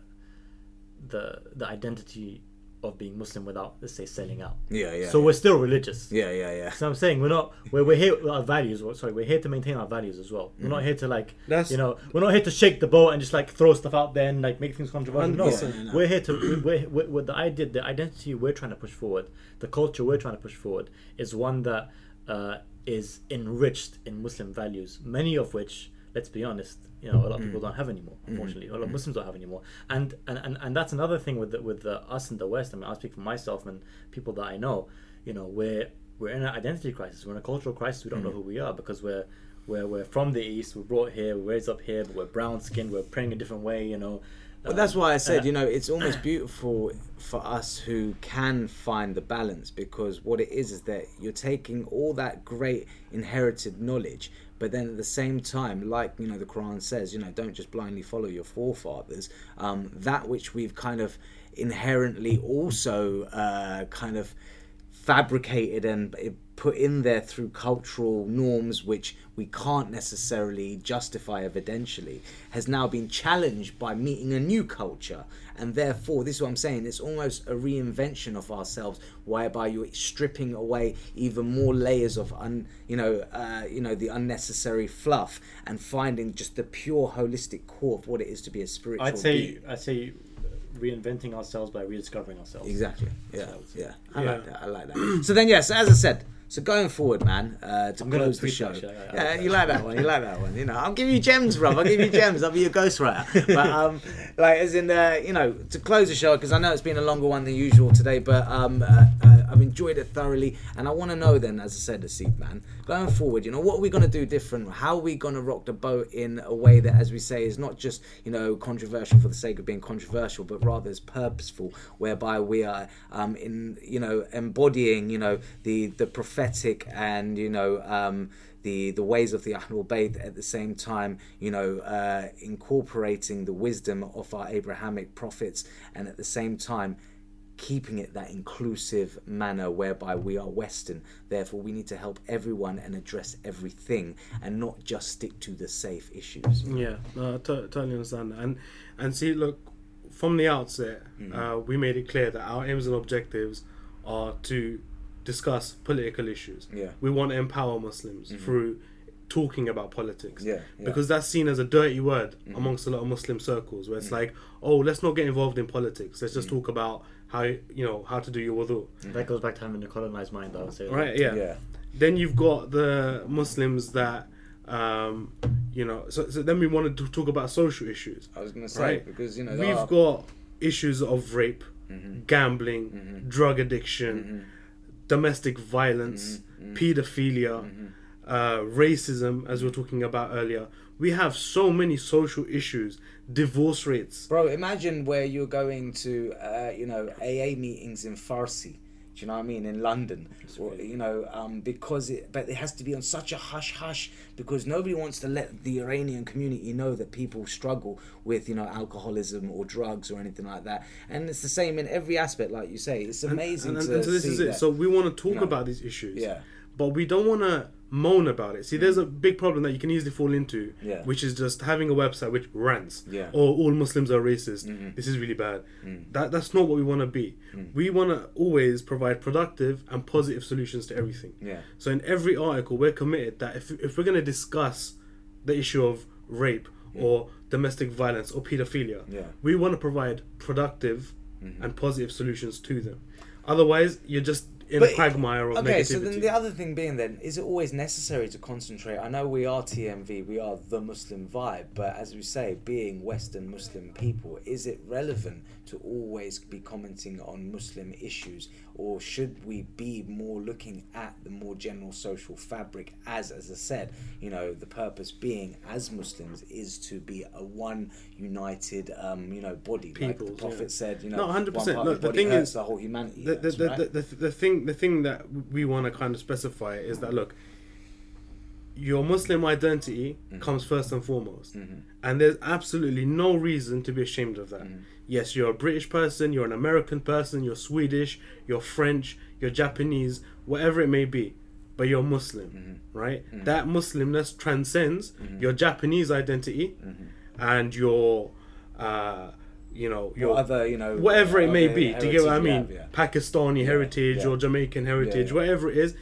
the the identity of being Muslim without let's say selling out. Yeah, yeah. so yeah. we're still religious. Yeah, yeah, yeah. So I'm saying we're not we're, we're here our values. Sorry, we're here to maintain our values as well. We're not here to like That's- you know we're not here to shake the boat and just like throw stuff out there and like make things controversial. No, 100%. we're here to we're, we're, we're, the idea the identity we're trying to push forward, the culture we're trying to push forward is one that uh, is enriched in Muslim values, many of which, let's be honest, you know, a lot of people mm. don't have anymore. Mm. Unfortunately, a lot of mm. Muslims don't have anymore, and and, and, and that's another thing with the, with the, us in the West. I mean, I'll speak for myself and people that I know. You know, we're we're in an identity crisis. We're in a cultural crisis. We don't know who we are because we're we're, we're from the East. We're brought here. We're raised up here, but we're brown skinned. We're praying a different way. You know. Well, that's why I said, uh, you know, it's almost beautiful for us who can find the balance because what it is is that you're taking all that great inherited knowledge, but then at the same time, like, you know, the Quran says, you know, don't just blindly follow your forefathers. Um, that which we've kind of inherently also uh, kind of fabricated and put in there through cultural norms which we can't necessarily justify evidentially has now been challenged by meeting a new culture and therefore this is what i'm saying it's almost a reinvention of ourselves whereby you're stripping away even more layers of un, you know uh, you know the unnecessary fluff and finding just the pure holistic core of what it is to be a spiritual I'd say being. I'd say reinventing ourselves by rediscovering ourselves. Exactly. Yeah. So- Yeah. I Yeah. like that. I like that. So then, yes, as I said, so going forward, man, uh, to I'm close the tweet show. that. I- I yeah, like you like that one. You like that one. You know, I'll give you gems, bro. I'll give you gems. I'll be your ghostwriter. But um, like as in, uh, you know, to close the show because I know it's been a longer one than usual today, but um, uh, uh, I've enjoyed it thoroughly, and I want to know then, as I said, the seed man, going forward, you know, what are we gonna do different? How are we gonna rock the boat in a way that, as we say, is not just you know controversial for the sake of being controversial, but rather is purposeful, whereby we are um, in you know embodying you know the the prophetic and you know um, the the ways of the Ahlul Bayt at the same time you know uh, incorporating the wisdom of our Abrahamic prophets and at the same time keeping it that inclusive manner whereby we are Western. Therefore, we need to help everyone and address everything and not just stick to the safe issues. Yeah, no, I totally understand that. And and see, look, from the outset, mm. uh, we made it clear that our aims and objectives are to discuss political issues. Yeah. We want to empower Muslims mm-hmm. through talking about politics. Yeah, yeah. Because that's seen as a dirty word mm-hmm. amongst a lot of Muslim circles, where it's mm. like, oh, let's not get involved in politics. Let's just mm. talk about how you know how to do your wudu. That goes back to having a colonized mind. I would say. Right? Yeah. Yeah. Then you've got the Muslims that. Um, you know, so, so then we wanted to talk about social issues. I was going to say Right. because you know We've our- got issues of rape, Mm-hmm. gambling, drug addiction, domestic violence, Mm-hmm. pedophilia, uh, racism, as we were talking about earlier. We have so many social issues, divorce rates. Bro, imagine where you're going to, uh, you know, AA meetings in Farsi. Do you know what I mean? In London, or, you know, um, because it, but it has to be on such a hush hush because nobody wants to let the Iranian community know that people struggle with, you know, alcoholism or drugs or anything like that. And it's the same in every aspect, like you say. It's amazing And, and, to and so this is it. So we want to talk you know, about these issues. yeah. But we don't want to moan about it. See, there's a big problem that you can easily fall into, Yeah. which is just having a website which rants. Yeah. Or all Muslims are racist. Mm-hmm. This is really bad. Mm. That that's not what we want to be. We want to always provide productive and positive solutions to everything. Yeah. So in every article, we're committed that if if we're going to discuss the issue of rape or domestic violence or pedophilia, Yeah. Mm-hmm. we want to provide productive and positive solutions to them. Otherwise, you're just in a quagmire of okay, negativity. so then the other thing being then, is it always necessary to concentrate? I know we are TMV, we are the Muslim vibe, but as we say, being Western Muslim people, is it relevant to always be commenting on Muslim issues, or should we be more looking at the more general social fabric? As as I said, you know, the purpose being as Muslims is to be a one united, um, you know, body. like the Peoples, yeah. Prophet said, you know, No, 100%. one Look, the thing is- the whole humanity. the, the, hurts, the, right? the, the, the thing the thing that we want to kind of specify is that look your muslim identity Mm-hmm. comes first and foremost and there's absolutely no reason to be ashamed of that Mm-hmm. yes you're a british person you're an american person you're swedish you're french you're japanese whatever it may be but you're muslim Mm-hmm. right that muslimness transcends your japanese identity and your uh you know your What other, you know, whatever it may be. Do you get what I mean? have, yeah. Pakistani heritage yeah. or Jamaican heritage, yeah. whatever it is.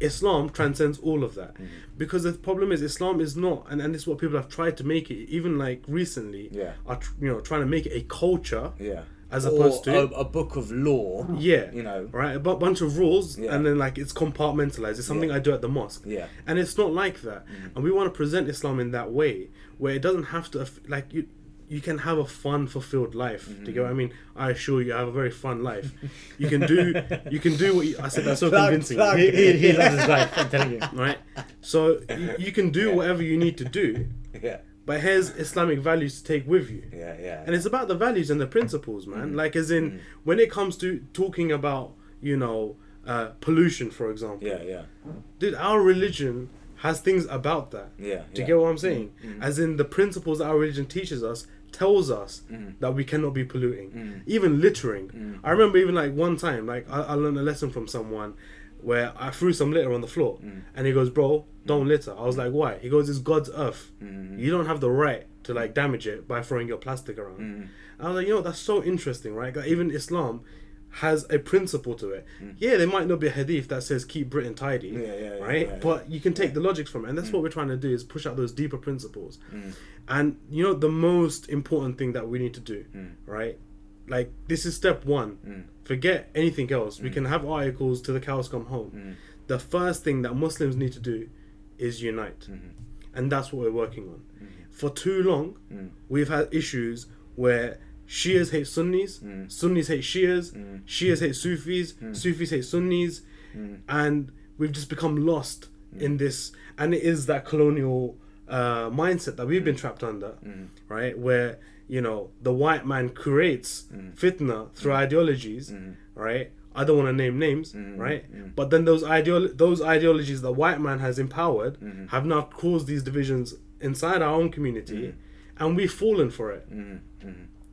Islam transcends all of that Mm-hmm. because the problem is Islam is not, and, and this is what people have tried to make it, even like recently, Yeah. are tr- you know trying to make it a culture, Yeah. as Or opposed to a, a book of law. yeah, You know. right, a bunch of rules, Yeah. and then like it's compartmentalized. It's something Yeah. I do at the mosque, Yeah. and it's not like that. Mm-hmm. And we want to present Islam in that way, where it doesn't have to like you. You can have a fun, fulfilled life. Do you get what I mean? I assure you, I have a very fun life. You can do, you can do what you, I said. That's so [LAUGHS] Plug, convincing, plug. He, he, he loves his life. I'm telling you. right? So you, you can do whatever you need to do, [LAUGHS] Yeah. but here's Islamic values to take with you. Yeah. Yeah. And it's about the values and the principles, man. Mm-hmm. Like, as in, when it comes to talking about, you know, uh, pollution, for example. yeah. Yeah. Dude, our religion has things about that. Yeah. Do you yeah. get what I'm saying? Mm-hmm. As in, the principles that our religion teaches us tells us Mm. that we cannot be polluting. Mm. Even littering. Mm. I remember even like one time, like I, I learned a lesson from someone where I threw some litter on the floor, Mm. and he goes, "Bro, don't litter." I was like, "Why?" He goes, "It's God's earth. Mm. You don't have the right to like damage it by throwing your plastic around." Mm. I was like, you know, that's so interesting, right? Like, even Islam has a principle to it. Yeah, there might not be a hadith that says keep Britain tidy, Mm. Yeah, yeah, yeah, right? But you can take the logics from it, and that's what we're trying to do is push out those deeper principles. Mm. And you know, the most important thing that we need to do, Mm. right? Like this is step one. Mm. Forget anything else. We can have articles till the cows come home. Mm. The first thing that Muslims need to do is unite, Mhm. and that's what we're working on. For too long, Mm. we've had issues where Shias hate Sunnis, Mm. Sunnis hate Shias, Mm. Shias hate Sufis, Mm. Sufis hate Sunnis, Mm. and we've just become lost in this. And it is that colonial uh, mindset that we've been trapped under, Mm. right? Where you know the white man creates Mm. fitna through ideologies, Mm. right? I don't want to name names, Mm. right? Mm. But then those ideolo- those ideologies that white man has empowered Mhm. have now caused these divisions inside our own community, Mm. and we've fallen for it.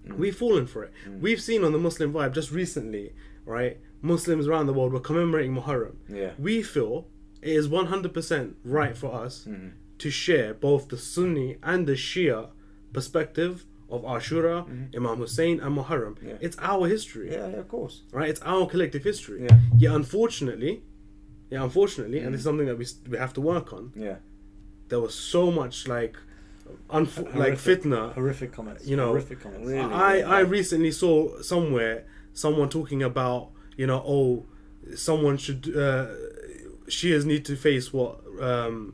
Mm. Mm. Mm. We've fallen for it. We've seen on the Muslim vibe just recently, right? Muslims around the world were commemorating Muharram. Yeah. We feel it is 100% right for us Mm. to share both the Sunni and the Shia perspective of Ashura, Imam Hussein, and Muharram. Yeah. It's our history, Yeah, yeah, of course. right? It's our collective history. Yeah. Yet, unfortunately, yeah, unfortunately, and this is something that we, we have to work on. Yeah. There was so much like, unf- like Horrific- fitna Horrific comments. you know, horrific comments. Really? I, yeah. I recently saw somewhere someone talking about you know oh someone should uh, Shias need to face what um,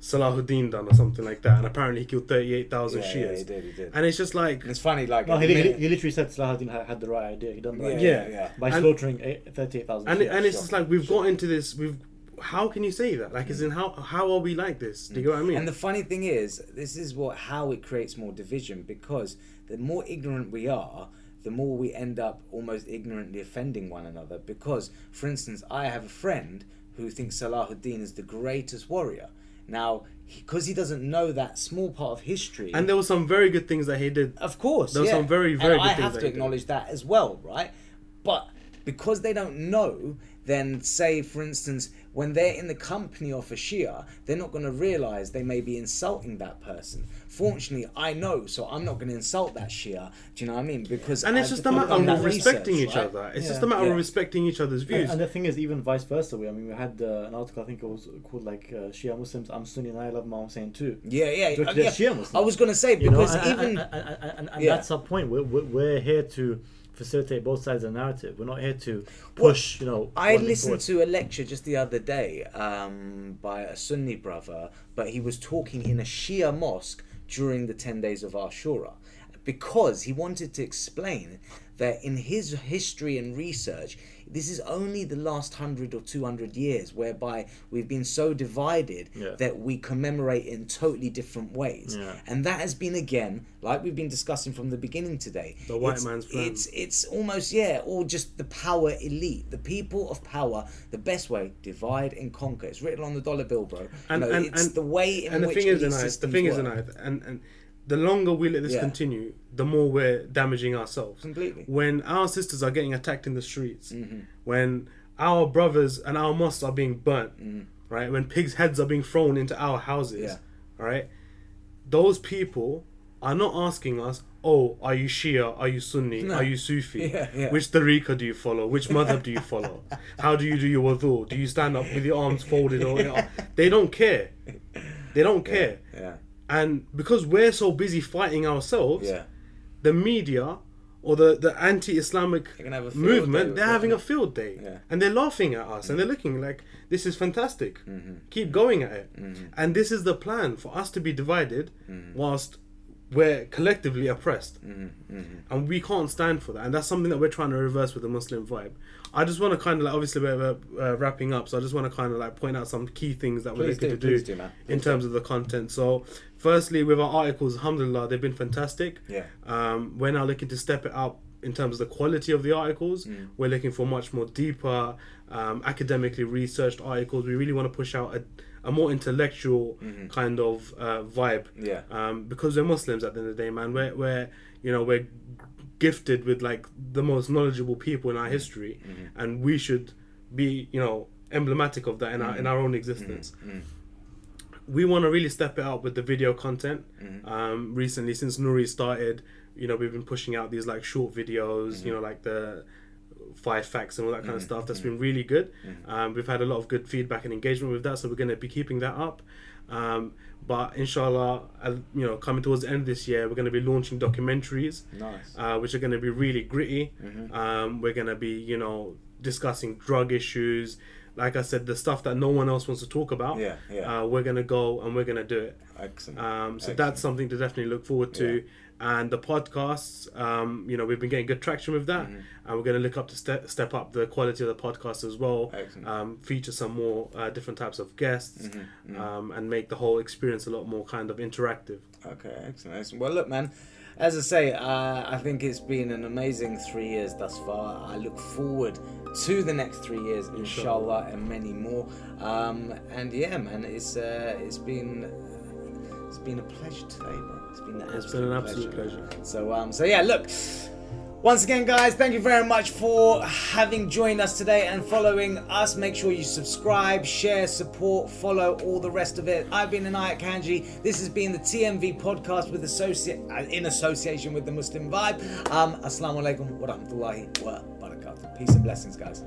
Salahuddin done or something like that and apparently he killed 38,000 Yeah, yeah, he did, he did. and it's just like And it's funny, like, No, he, the he, he literally said Salahuddin had, had the right idea. He done the right yeah, idea yeah, yeah. by And- slaughtering 38,000 and, Shias. and it's Sure. just like we've got into this we've how can you say that like as in how how are we like this do you know what I mean And the funny thing is, this is what how it creates more division because the more ignorant we are, the more we end up almost ignorantly offending one another. Because, for instance, I have a friend who thinks Salahuddin is the greatest warrior. Now, because he doesn't know that small part of history, and there were some very good things that he did of course, There were yeah. some very, very and good I things have that to he did. acknowledge that as well, right? But because they don't know, then say, for instance, when they're in the company of a Shia, they're not going to realize they may be insulting that person. Fortunately, I know, so I'm not going to insult that Shia. Do you know what I mean? Because and it's I've just a matter of respecting research, each right? other it's Yeah. just a matter Yeah. of respecting each other's views and the thing is, even vice versa. We, I mean, we had uh, an article. I think it was called like uh, Shia Muslims. I'm Sunni and I love Imam Hussein too. Yeah, yeah, uh, yeah. Shia Muslims. I was going to say You know, because and, even and, and, and, and, and Yeah. that's our point. We're, we're, we're here to facilitate both sides of the narrative. We're not here to push. You know, I listened to a lecture just the other day um, by a Sunni brother, but he was talking in a Shia mosque during the 10 days of Ashura because he wanted to explain that in his history and research, this is only the last 100 or 200 years whereby we've been so divided Yeah. that we commemorate in totally different ways. Yeah. And that has been, again, like we've been discussing from the beginning today, The white it's- man's plan. It's it's almost yeah, or just the power elite, the people of power. The best way divide and conquer. It's written on the dollar bill, bro. And- you know, and- it's and- the way in and the which thing is, elite the thing is. And and the longer we let this Yeah. continue, the more we're damaging ourselves. Completely. When our sisters are getting attacked in the streets, Mm-hmm. when our brothers and our mosques are being burnt, Mm-hmm. right? When pigs' heads are being thrown into our houses, Yeah. right? Those people are not asking us, "Oh, are you Shia? Are you Sunni? No. Are you Sufi? [LAUGHS] Yeah, yeah. Which tariqa do you follow? Which madhab do you follow? [LAUGHS] How do you do your wudu? Do you stand up with your arms folded or?" [LAUGHS] They don't care. They don't care. Yeah, And because we're so busy fighting ourselves, yeah. the media or the, the anti-Islamic They're gonna have a field movement, they're having a field day, Yeah. and they're laughing at us, and they're looking like this is fantastic. Mm-hmm. Keep going at it, mm-hmm. and this is the plan for us to be divided, mm-hmm. whilst we're collectively oppressed, and we can't stand for that. And that's something that we're trying to reverse with the Muslim vibe. I just want to kind of like obviously we're uh, wrapping up, so I just want to kind of like point out some key things that we're looking do, to do, do, in Please terms of the content. So, firstly, with our articles, alhamdulillah, they've been fantastic. Yeah. Um, we're now looking to step it up in terms of the quality of the articles. Mm. We're looking for much more deeper, um, academically researched articles. We really want to push out a, a more intellectual Mm-hmm. kind of uh, vibe. Yeah. Um, because we're Muslims at the end of the day, man. We're we're you know we're gifted with like the most knowledgeable people in our history, Mm-hmm. and we should be you know emblematic of that in our in our own existence. Mm-hmm. We want to really step it up with the video content. Mm-hmm. Um, recently, since Nuri started, you know we've been pushing out these like short videos. Mm-hmm. You know like the five facts and all that kind of stuff. That's been really good. Mm-hmm. Um, we've had a lot of good feedback and engagement with that, so we're going to be keeping that up. Um, but inshallah, uh, you know, coming towards the end of this year, we're going to be launching documentaries, Nice. uh, which are going to be really gritty. Mm-hmm. Um, we're going to be, you know, discussing drug issues. Like I said, the stuff that no one else wants to talk about. Yeah, yeah. Uh, we're going to go and we're going to do it. Excellent. Um, so Excellent. that's something to definitely look forward to. And the podcasts, um, you know, we've been getting good traction with that, Mm-hmm. and we're going to look up to step step up the quality of the podcast as well. Um, feature some more uh, different types of guests, Mm-hmm. Um, and make the whole experience a lot more kind of interactive. Okay, excellent, excellent. Well, look, man. As I say, uh, I think it's been an amazing three years thus far. I look forward to the next three years, inshallah, and many more. Um, and yeah, man, it's uh, it's been it's been a pleasure today, bro. It's been an It's absolute, been an absolute pleasure. So um, so yeah, look. Once again, guys, thank you very much for having joined us today and following us. Make sure you subscribe, share, support, follow, all the rest of it. I've been Anayat Kanji. This has been the TMV podcast with associate uh, in association with the Muslim Vibe. Um, Assalamu alaikum wa rahmatullahi wa barakatuh. Peace and blessings, guys.